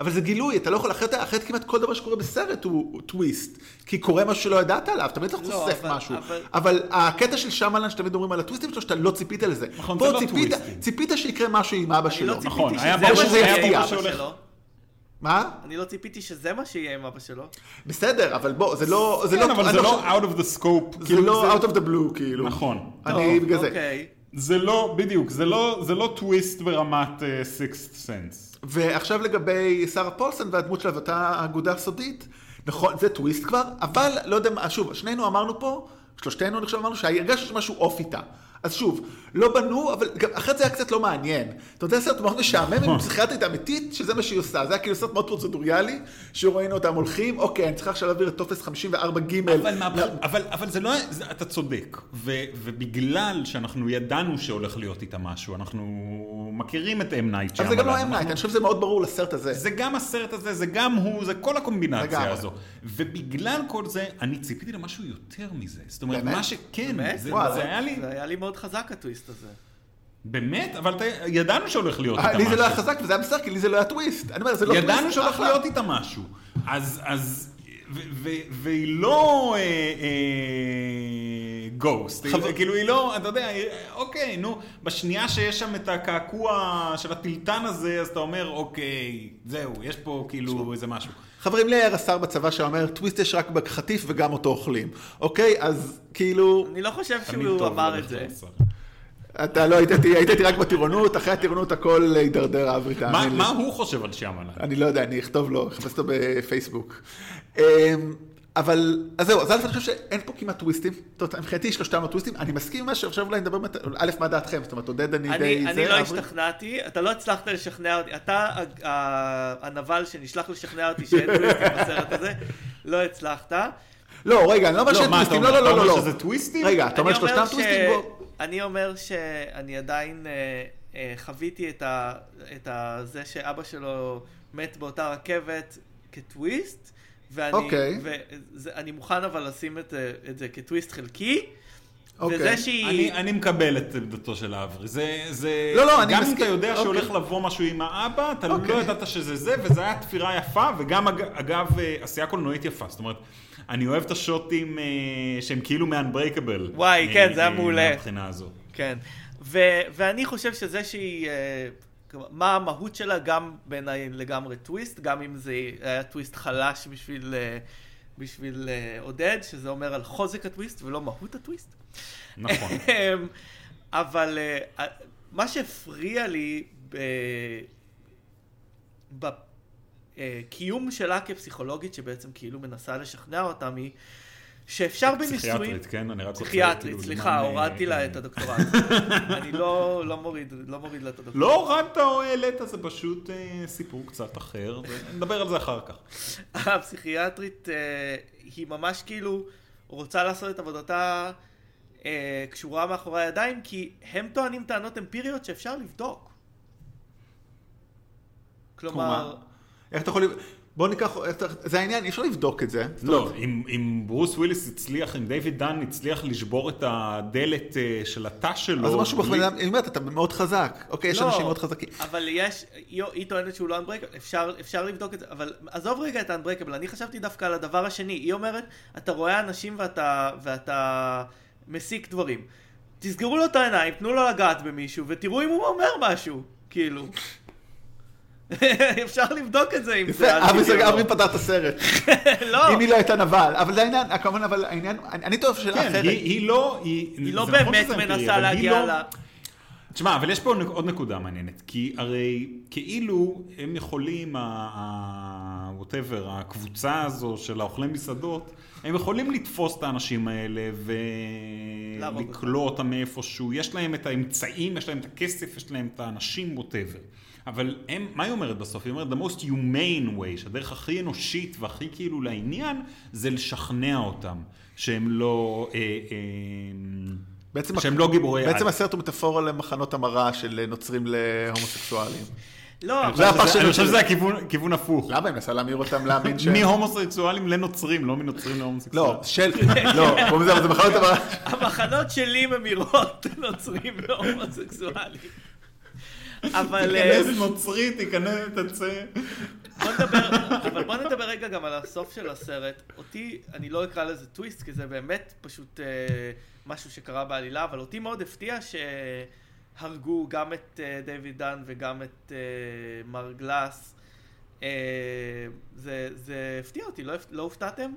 אבל זה גילוי, אתה לא יכול, אחרת, אחרת כמעט כל דבר שקורה בסרט הוא, הוא טוויסט. כי קורה משהו שלא ידעת עליו, תמיד אתה לא, חושף אבל- משהו. אבל- אבל הקטע של שמלן שתמיד אומרים על הטוויסטים שלו, שאתה לא ציפית לזה. נכון, זה לא ציפית, טוויסטים. ציפית שיקרה משהו עם אבא אני שלו. לא ציפיתי נכון, שזה שזה יפתיע. עם אבא שהולך- שלו. מה? אני לא ציפיתי שזה מה שיהיה עם אבא שלו. בסדר, אבל בוא, זה לא... זה כן, לא, אבל זה חושב- לא out of the scope. זה כאילו, לא out of the blue, כאילו. נכון. אני בגלל זה. אוקיי. זה לא, בדיוק, זה לא, זה לא טוויסט ברמת Sixth Sense. ועכשיו לגבי שרה פולסון והדמות שלה ואותה אגודה סודית, נכון, זה טוויסט כבר, אבל לא יודע מה, שוב, שנינו אמרנו פה, שלושתנו אני חושב אמרנו שהרגשנו שמשהו off איתה. אז שוב, לא בנו, אבל גם אחרי זה היה קצת לא מעניין. אתה יודע, סרט מאוד משעמם עם פסיכיאטרית אמיתית, שזה מה שהיא עושה. זה היה כאילו סרט מאוד פרוצדוריאלי, שראינו אותם הולכים, אוקיי, אני צריכה עכשיו להעביר את טופס 54 ג' אבל, מה, אבל, אבל זה לא, זה, אתה צודק, ו, ובגלל שאנחנו ידענו שהולך להיות איתה משהו, אנחנו מכירים את אם נייט אבל זה גם לא אם נייט, אני חושב שזה מאוד ברור לסרט הזה. זה גם הסרט הזה, זה גם הוא, זה כל הקומבינציה לגמרי. הזו. ובגלל כל זה, אני ציפיתי למשהו יותר מזה. זאת אומרת, באמת? מה שכן, באמת? זה, וואלה. זה היה לי, זה היה לי מאוד חזק הטוויסט הזה. באמת, אבל אתה, ידענו שהולך להיות אה, איתה לי משהו. זה לא היה חזק וזה היה בסדר, כי לי זה לא היה טוויסט. אני אומר, זה לא טוויסט. ידענו שהולך אחלה. להיות איתה משהו. אז, אז, והיא לא ghost, חבר- כאילו היא לא, אתה יודע, אוקיי, נו, בשנייה שיש שם את הקעקוע של התלתן הזה, אז אתה אומר, אוקיי, זהו, יש פה כאילו איזה משהו. חברים, לי היה רס"ר בצבא שאומר, טוויסט יש רק בחטיף וגם אותו אוכלים. אוקיי? אז כאילו, אני לא חושב שהוא אמר ללכת את זה. אתה לא היית איתי, היית איתי רק בטירונות, אחרי הטירונות הכל הידרדר, אברי, מה תאמין לי. מה הוא חושב על שמאלן? אני לא יודע, אני אכתוב לו, אחפש אותו בפייסבוק. אמ, אבל, אז זהו, אז א', אני חושב שאין פה כמעט טוויסטים. זאת אומרת, מבחינתי שלושתם לא טוויסטים. אני מסכים עם מה שעכשיו אולי נדבר, מת- א', מה דעתכם? זאת אומרת, עודד, אני די... אני, לא? השתכנעתי, אתה לא הצלחת לשכנע אותי, אתה הנבל שנשלח לשכנע אותי שאין טוויסטים בסרט הזה, לא הצלחת. לא, רגע, אני לא אומר לא, שאין אתה טוויסטים, לא, לא, אתה לא, אומר לא. שזה טוויסטים? רגע, אתה אומר שלושתם טוויסטים? אני אומר שאני עדיין אה, אה, חוויתי את, ה, את ה, זה שאבא שלו מת באותה רכבת כטוויסט, ואני, אוקיי. ואני מוכן אבל לשים את, אה, את זה כטוויסט חלקי, אוקיי. וזה שהיא... אני, אני מקבל את עמדתו של אברי. זה, זה... לא, לא, אני גם אם מסכים. אתה יודע אוקיי. שהולך לבוא משהו עם האבא, אתה אוקיי. לא ידעת שזה זה, וזו הייתה תפירה יפה, וגם אג, אגב, אה, עשייה קולנועית יפה. זאת אומרת, אני אוהב את השוטים אה, שהם כאילו מ-unbreakable. וואי, כן, זה היה אה, מעולה. מהבחינה הזו. כן, ו, ואני חושב שזה שהיא, אה, כלומר, מה המהות שלה גם בעיניי לגמרי טוויסט, גם אם זה היה טוויסט חלש בשביל, אה, בשביל אה, עודד, שזה אומר על חוזק הטוויסט ולא מהות הטוויסט. נכון. אמ, אבל מה שהפריע לי ב... בקיום שלה כפסיכולוגית, שבעצם כאילו מנסה לשכנע אותם, היא שאפשר בניסויים... פסיכיאטרית, כן? אני רק רוצה... פסיכיאטרית, כאילו, סליחה, הורדתי לה אה, את הדוקטורט. אני לא לא מוריד לא מוריד לה את הדוקטורט. לא הורדת או העלית, זה פשוט אה, סיפור קצת אחר, ונדבר על זה אחר כך. הפסיכיאטרית אה, היא ממש כאילו רוצה לעשות את עבודתה אה, קשורה מאחורי הידיים, כי הם טוענים טענות אמפיריות שאפשר לבדוק. כלומר, איך אתה יכול... בוא ניקח... זה העניין, אי אפשר לבדוק את זה. לא, אומרת, אם, אם ברוס וויליס הצליח, אם דיוויד דן הצליח לשבור את הדלת אה, של התא שלו, אז זה משהו בלי- בכוונה, היא אומרת, אתה מאוד חזק. אוקיי, יש לא, אנשים מאוד חזקים. אבל יש, היא, היא טוענת שהוא לא אנברקבל, אפשר, אפשר לבדוק את זה, אבל עזוב רגע את האנברקבל, אני חשבתי דווקא על הדבר השני, היא אומרת, אתה רואה אנשים ואתה, ואתה מסיק דברים. תסגרו לו את העיניים, תנו לו לגעת במישהו, ותראו אם הוא אומר משהו, כאילו. אפשר לבדוק את זה אם זה... אברי פתר את הסרט. לא, אם היא לא הייתה נבל. אבל זה העניין, כמובן, אבל העניין, אני אני טוב שאלה כן, אחרת. היא, היא לא... היא, לא נכון באמת מנסה להגיע לא- ל... תשמע, אבל יש פה עוד נקודה מעניינת, כי הרי כאילו הם יכולים, ה-whatever, הקבוצה הזו של האוכלי מסעדות, הם יכולים לתפוס את האנשים האלה ולכלוא אותם מאיפשהו, יש להם את האמצעים, יש להם את הכסף, יש להם את האנשים, whatever. אבל הם, מה היא אומרת בסוף? היא אומרת, the most humane way, שהדרך הכי אנושית והכי כאילו לעניין, זה לשכנע אותם שהם לא... אה, אה, בעצם שהם לא גיבורי בעצם על. הסרט הוא מטאפורה למחנות המרה של נוצרים להומוסקסואלים. לא, אני אבל- חושב שזה- הפרשנות אני חושב של- שזה הכיוון כיוון הפוך. למה היא מנסה להמיר אותם להאמין ש... מהומוסקסואלים לנוצרים, לא מנוצרים להומוסקסואלים. לא, של... לא, זה מחנות המרה. המחנות שלי ממירות נוצרים והומוסקסואלים. אבל... אה, תיכנס נוצרי, תיכנס, תצא. בוא נדבר, אבל בוא נדבר רגע גם על הסוף של הסרט. אותי, אני לא אקרא לזה טוויסט, כי זה באמת פשוט אה, משהו שקרה בעלילה, אבל אותי מאוד הפתיע שהרגו גם את אה, דיוויד דן וגם את אה, מר גלאס. אה, זה, זה הפתיע אותי, לא, לא הופתעתם?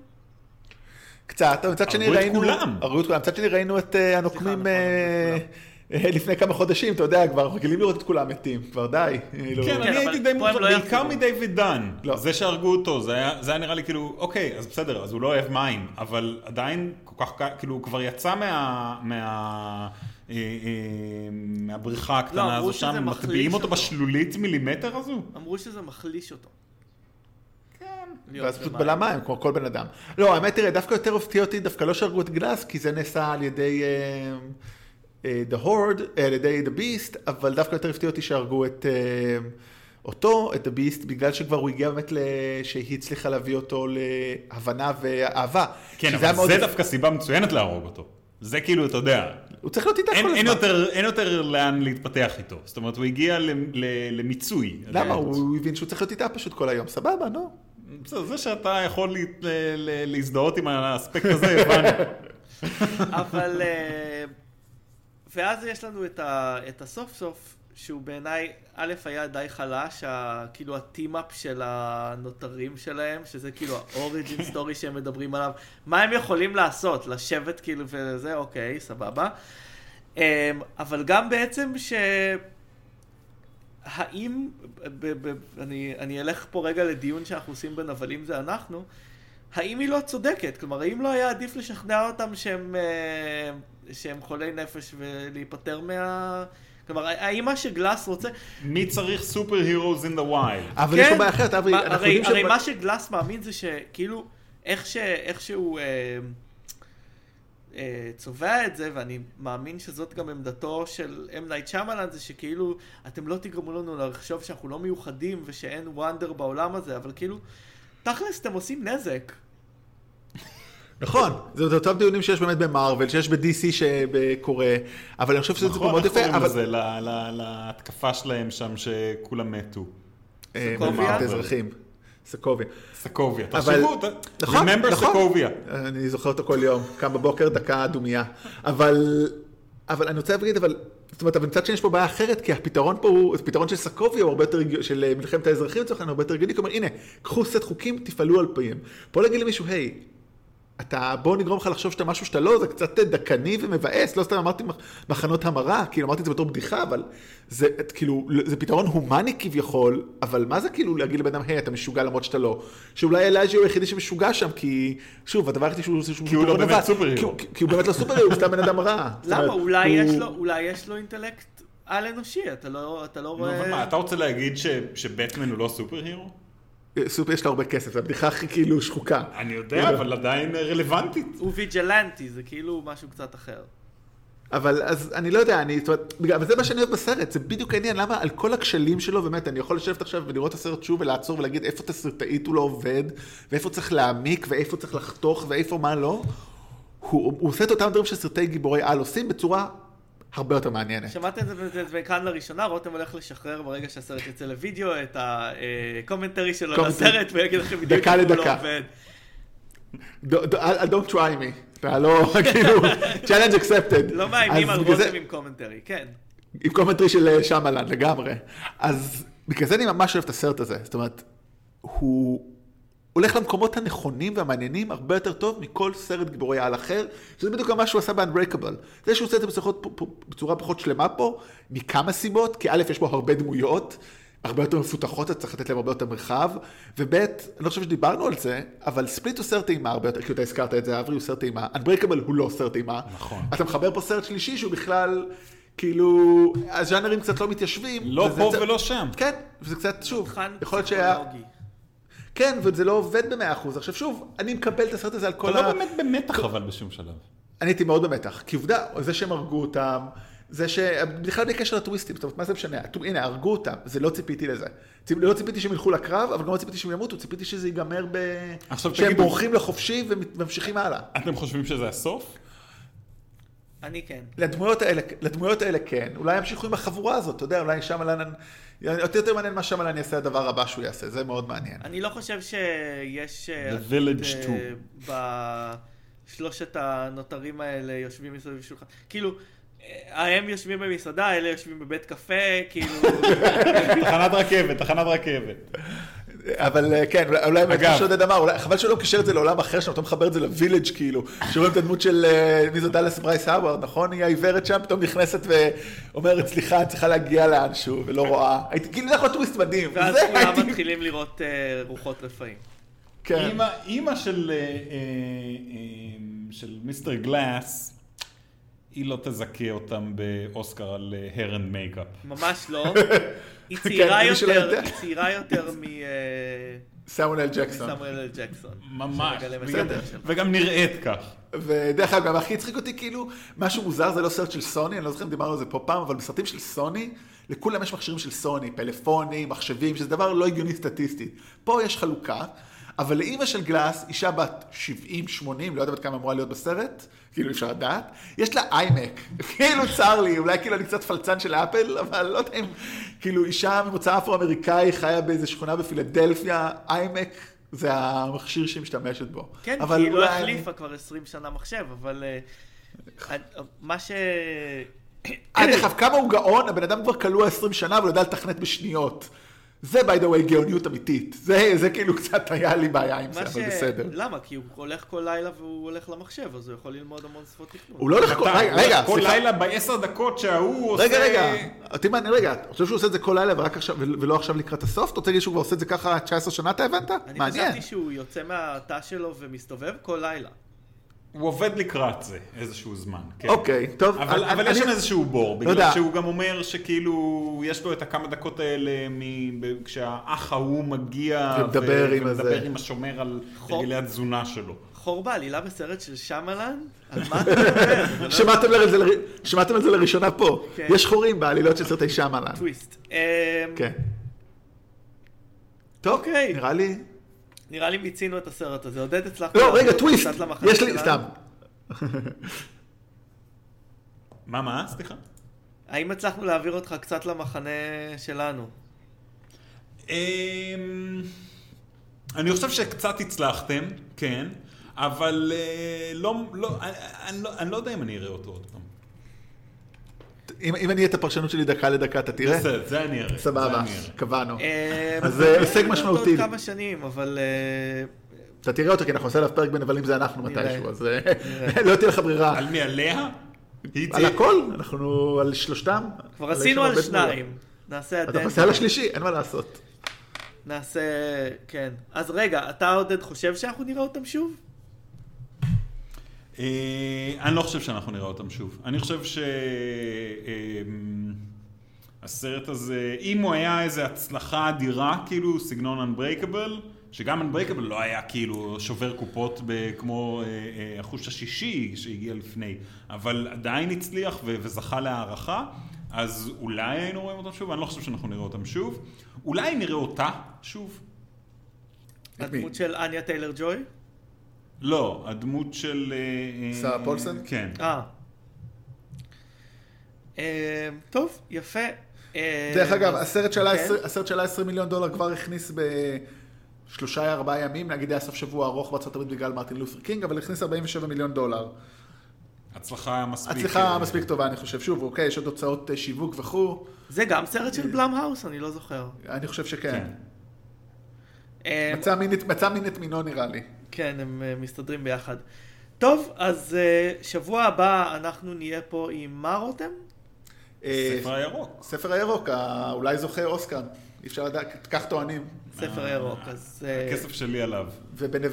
קצת, אבל מצד שני הרגו את ראינו... כולם. הרגו את כולם. מצד שני ראינו את אה, הנוקמים נכון, אה, אה, לפני כמה חודשים, אתה יודע, כבר רגילים לראות את כולם מתים, כבר די. כאילו. כן, אני הייתי די הם מוכן, לא בעיקר. מדייוויד דן. לא. זה שהרגו אותו, זה היה נראה לי כאילו, אוקיי, אז בסדר, אז הוא לא אוהב מים, אבל עדיין כל כך כאילו, הוא כבר יצא מה... מה... אה, אה, מהבריכה לא, הקטנה אמרו הזו שזה שם, מחליש מטביעים אותו. בשלולית מילימטר הזו? אמרו שזה מחליש אותו. כן. ואז פשוט. בלם מים, כמו כל בן אדם. לא, האמת, תראה, דווקא יותר הפתיע אותי, דווקא לא שהרגו את גלאס, כי זה נעשה על ידי אה, אה, The Horde, אה, על ידי The Beast, אבל דווקא יותר הפתיע אותי שהרגו את אה, אותו, את The Beast, בגלל שכבר הוא הגיע באמת, ל... שהיא הצליחה להביא אותו להבנה ואהבה. כן, אבל מאוד- זה דווקא סיבה מצוינת להרוג אותו. זה כאילו, אתה יודע, הוא צריך להיות איתה אין, כל אין, הזמן. יותר, אין יותר לאן להתפתח איתו. זאת אומרת, הוא הגיע למיצוי. למה? הוא הבין שהוא צריך להיות איתה פשוט כל היום. סבבה, נו. בסדר, זה שאתה יכול להזדהות עם האספקט הזה, הבנו. אבל... ואז יש לנו את, ה, את הסוף סוף, שהוא בעיניי, א', היה די חלש, ה, כאילו הטים-אפ של הנותרים שלהם, שזה כאילו האוריג'ין סטורי שהם מדברים עליו. מה הם יכולים לעשות? לשבת כאילו וזה, אוקיי, סבבה. אה, אבל גם בעצם ש... האם, ב, ב, אני, אני אלך פה רגע לדיון שאנחנו עושים בנבלים זה אנחנו, האם היא לא צודקת? כלומר, האם לא היה עדיף לשכנע אותם שהם, אה, שהם חולי נפש ולהיפטר מה... כלומר, האם מה שגלאס רוצה... מי צריך super heroes in the wild? אבל יש פה בעיה אחרת, אברי, מה- אנחנו הרי, יודעים הרי ש... מה שגלאס מאמין זה שכאילו, איך, ש, איך שהוא אה, אה, צובע את זה, ואני מאמין שזאת גם עמדתו של M. נייט שמלן, זה שכאילו, אתם לא תגרמו לנו לחשוב שאנחנו לא מיוחדים ושאין wonder בעולם הזה, אבל כאילו, תכלס אתם עושים נזק. נכון, זה אותם דיונים שיש באמת במארוול, שיש ב-DC שקורה, אבל אני חושב שזה נכון, מאוד איך יפה, קוראים אבל... לזה? ל- ל- להתקפה שלהם שם שכולם מתו. אה, סקוביה? את האזרחים. סקוביה. סקוביה. תחשבו, נכון, remember נכון. סקוביה. אני זוכר אותו כל יום, קם בבוקר, דקה דומייה. אבל, אבל אני רוצה להגיד, אבל, זאת אומרת, אבל מצד שני יש פה בעיה אחרת, כי הפתרון פה הוא, הפתרון של סקוביה הוא הרבה יותר, של אה, מלחמת האזרחים לצורך העניין, הרבה יותר הגיוני, כלומר, הנה, קחו סט חוקים, תפעלו על פיהם. פה להגיד למישהו, היי, אתה, בוא נגרום לך לחשוב שאתה משהו שאתה לא, זה קצת דכאני ומבאס, לא סתם אמרתי מח- מחנות המרה, כאילו אמרתי את זה בתור בדיחה, אבל זה את, כאילו, זה פתרון הומני כביכול, אבל מה זה כאילו להגיד לבן אדם, היי, אתה משוגע למרות שאתה לא? שאולי אלייג'י הוא היחידי שמשוגע שם, כי, שוב, הדבר היחידי שהוא עושה שהוא כי הוא לא באמת. סופר-הירו. כי הוא- כי הוא באמת לא סופר הוא סתם בן אדם רע. למה? אומרת, אולי הוא- יש לו, אולי יש לו אינטלקט על אנושי, אתה לא, אתה לא רואה... אתה רוצה להגיד ש- שבטמן הוא לא סופר הירו? סופר יש לו הרבה כסף, זו הבדיחה הכי כאילו שחוקה. אני יודע, אבל עדיין רלוונטית. הוא ויג'לנטי, זה כאילו משהו קצת אחר. אבל אז אני לא יודע, אני, זאת אומרת, בגלל- אבל זה מה שאני אוהב בסרט, זה בדיוק העניין, למה על כל הכשלים שלו, באמת, אני יכול לשבת עכשיו ולראות את הסרט שוב ולעצור ולהגיד איפה תסריטאית הוא לא עובד, ואיפה צריך להעמיק, ואיפה צריך לחתוך, ואיפה מה לא. הוא, הוא עושה את אותם דברים שסרטי גיבורי על עושים בצורה הרבה יותר מעניינת. שמעת את זה וכאן לראשונה, רותם הולך לשחרר ברגע שהסרט יצא לוידאו את ה commentary שלו commentary. לסרט, ויגיד לכם בדיוק דקה איך הוא לא לדקה. עובד. Don't- don't don't try me. אתה לא, כאילו, challenge accepted. לא מאיימים על רותם עם commentary, כן. עם commentary של אה, שמלן לגמרי. אז בגלל זה אני ממש אוהב את הסרט הזה. זאת אומרת, הוא הולך למקומות הנכונים והמעניינים הרבה יותר טוב מכל סרט גיבורי על אחר, שזה בדיוק מה שהוא עשה ב-Unbreakable. זה שהוא עושה את זה בצורה פחות שלמה פה, מכמה סיבות, כי א', יש בו הרבה דמויות. הרבה יותר מפותחות, אז צריך לתת להם הרבה יותר מרחב, וב', אני לא חושב שדיברנו על זה, אבל ספליט הוא סרט טעימה הרבה יותר, כי אתה הזכרת את זה, אברי הוא סרט טעימה, Unbreakable הוא לא סרט טעימה. נכון. אתה מחבר פה סרט שלישי שהוא בכלל, כאילו, הז'אנרים קצת לא מתיישבים. לא פה קצת- ולא שם. כן, וזה קצת, שוב, יכול להיות שהיה... כן, וזה לא עובד במאה אחוז. עכשיו שוב, אני מקבל את הסרט הזה על כל אתה ה... לא באמת במתח אבל בשום שלב. אני הייתי מאוד במתח, כי עובדה, זה שהם הרגו אותם, זה ש... בכלל בלי קשר לטוויסטים, זאת אומרת, מה זה משנה? הנה, הרגו אותם, זה לא ציפיתי לזה. לא ציפיתי שהם ילכו לקרב, אבל גם לא ציפיתי שהם ימותו, ציפיתי שזה ייגמר ב... עכשיו שהם תגידו- בורחים לחופשי וממשיכים הלאה. אתם חושבים שזה הסוף? אני כן. לדמויות האלה, לדמויות האלה כן, אולי ימשיכו עם החבורה הזאת, אתה יודע, אולי שמלן, אותי יותר מעניין מה שמלן יעשה הדבר הבא שהוא יעשה, זה מאוד מעניין. אני לא חושב שיש... אה, The Village את, אה, בשלושת הנותרים האלה יושבים מסביב לשולחן. כאילו, אה, הם יושבים במסעדה, אלה יושבים בבית קפה, כאילו... תחנת רכבת, תחנת רכבת. אבל אה, כן, אולי-. כמו שעודד אמר, חבל שלא קישר את זה לעולם אחר שם, אתה מחבר את זה ל Village כאילו, שרואים את הדמות של, אה, מי זו דאלאס ברייס האווארד, נכון? היא העיוורת שם, פתאום נכנסת ואומרת, סליחה, אני צריכה להגיע לאנשהו, ולא רואה. הייתי, כאילו, זה יכול להיות טוויסט מדהים. ואז זה כולם מתחילים לראות אה, רוחות רפאים. כן. אימא- של מיסטר גלאס, היא לא תזכה אותם באוסקר על אה, hair and makeup. ממש לא. היא צעירה כן, שלא יותר. היא צעירה יותר סמואל אל ג'קסון. מסמואל אל ג'קסון. ממש. וגם- נראית כך. ודרך אגב, הכי הצחיק אותי, כאילו, משהו מוזר, זה לא סרט של סוני, אני לא זוכר אם דיברנו על זה פה פעם, אבל בסרטים של סוני, לכולם יש מכשירים של סוני, פלאפונים, מחשבים, שזה דבר לא הגיוני סטטיסטית. פה יש חלוקה, אבל לאימא של גלאס, אישה בת 70-80, לא יודעת בת כמה אמורה להיות בסרט, כאילו אי אפשר לדעת, יש לה איימק, כאילו צר לי, אולי כאילו אני קצת פלצן של אפל, אבל לא יודע אם, כאילו אישה ממוצא אפרו-אמריקאי חיה באיזה שכונה בפילדלפיה, איימק זה המכשיר שהיא משתמשת בו. כן, כי היא לא החליפה כבר 20 שנה מחשב, אבל אה, מה ש... אה, דרך אגב, כמה הוא גאון, הבן אדם כבר כלוא 20 שנה אבל יודע לתכנת בשניות. זה, by the way, גאוניות אמיתית. זה, זה כאילו קצת היה לי בעיה עם זה, מה ש... אבל בסדר. למה? כי הוא הולך כל לילה והוא הולך למחשב, אז הוא יכול ללמוד המון שפות תכנון. הוא לא הולך כל... רגע, רגע, כל סליחה. לילה בעשר דקות שההוא עושה... רגע, רגע, אותי מעניין, רגע, אתה חושב שהוא עושה את זה כל לילה ורק עכשיו, ולא עכשיו לקראת הסוף? אתה רוצה להגיד שהוא כבר עושה את זה ככה 19 שנה, אתה הבנת? אני מעניין. חשבתי שהוא יוצא מהתא שלו ומסתובב כל לילה. הוא עובד לקראת זה איזשהו זמן. כן. אוקיי, טוב. אבל, אני- אבל יש אני- שם איזשהו בור, בגלל יודע. שהוא גם אומר שכאילו, יש לו את הכמה דקות האלה מ... כשהאח ההוא מגיע ומדבר עם ומדבר הזה. עם השומר על חור. הרגלי התזונה שלו. חור בעלילה בסרט של שמלן? על מה אתה מדבר? זה לא שמעתם על זה לראשונה פה. כן. יש חורים בעלילות של סרטי שמלן. טוויסט. אמ, כן. טוב, אוקיי. נראה לי... נראה לי מיצינו את הסרט הזה. עודד הצלחת... לא, רגע, טוויסט. יש לי? סתם. מה, מה? סליחה? האם הצלחנו להעביר אותך קצת למחנה שלנו? אמ, אני חושב שקצת הצלחתם, כן, אבל אה, לא, לא, אני, אני, לא, אני לא יודע אם אני אראה אותו עוד פעם. אם אם אני אהיה את הפרשנות שלי דקה לדקה, אתה תראה? בסדר, זה אני אראה. סבבה. קבענו. אמ, אז זה הישג עוד משמעותי. כמה שנים, אבל... אה, אתה תראה אותו, כי אנחנו נעשה עליו פרק בנבלים זה אנחנו. מתישהו, אז אה, לא תהיה לך ברירה. על מי, עליה? על הכל, אנחנו על שלושתם. כבר עשינו על. שניים. נעשה אתה. עושה על השלישי, אין מה לעשות. נעשה... כן. אז רגע, אתה עודד חושב שאנחנו נראה אותם שוב? אה, אני לא חושב שאנחנו נראה אותם שוב. אני חושב שהסרט הזה, אם הוא היה איזו הצלחה אדירה, כאילו סגנון Unbreakable, שגם Unbreakable לא היה כאילו שובר קופות כמו אה, אה, החוש השישי שהגיע לפני, אבל עדיין הצליח וזכה להערכה, אז אולי היינו רואים אותם שוב, אני לא חושב שאנחנו נראה אותם שוב. אולי נראה אותה שוב. הדמות של אניה טיילר ג'וי? לא, הדמות של... אה, אה, שרה פולסן? כן. אה. אה, טוב, יפה. דרך אגב, הסרט שעלה כן. 20 הסרט שעלה 20 מיליון דולר כבר הכניס ב... שלושה ארבעה ימים, נגיד היה סוף שבוע ארוך בארצות הברית בגלל מרטין לותר קינג, אבל הכניס 47 מיליון דולר. הצלחה מספיק... הצליחה אה, מספיק טובה, אני חושב. שוב, אוקיי, יש עוד הוצאות שיווק וכו', זה גם סרט של בלאמהאוס? אני לא זוכר. אני חושב שכן. כן. מצא מין את- מצא מין את מינו נראה לי. כן, הם אה, מסתדרים ביחד. טוב, אז אה, שבוע הבא אנחנו נהיה פה עם מה רותם? אה, ספר הירוק. ספר הירוק, אולי זוכה אוסקר. אי אפשר לדעת, כך טוענים. ספר ירוק. אז הכסף שלי עליו. ובנב...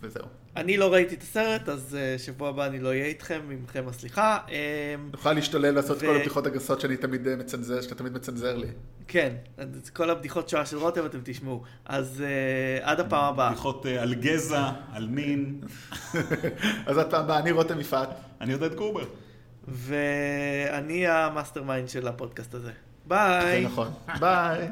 וזהו. אני לא ראיתי את הסרט, אז אה, שבוע הבא אני לא אהיה איתכם, ממכם הסליחה. נוכל להשתולל לעשות כל הבדיחות הגסות שאני תמיד אה, מצנזר, שאתה תמיד מצנזר לי. כן, כל הבדיחות שואה של רותם אתם תשמעו. אז אה, עד הפעם הבאה. בדיחות על גזע, על מין. אז עד פעם הבאה, אני רותם יפעת. אני עודד קובר. ואני ה mastermind של הפודקאסט הזה. ביי. זה נכון. ביי.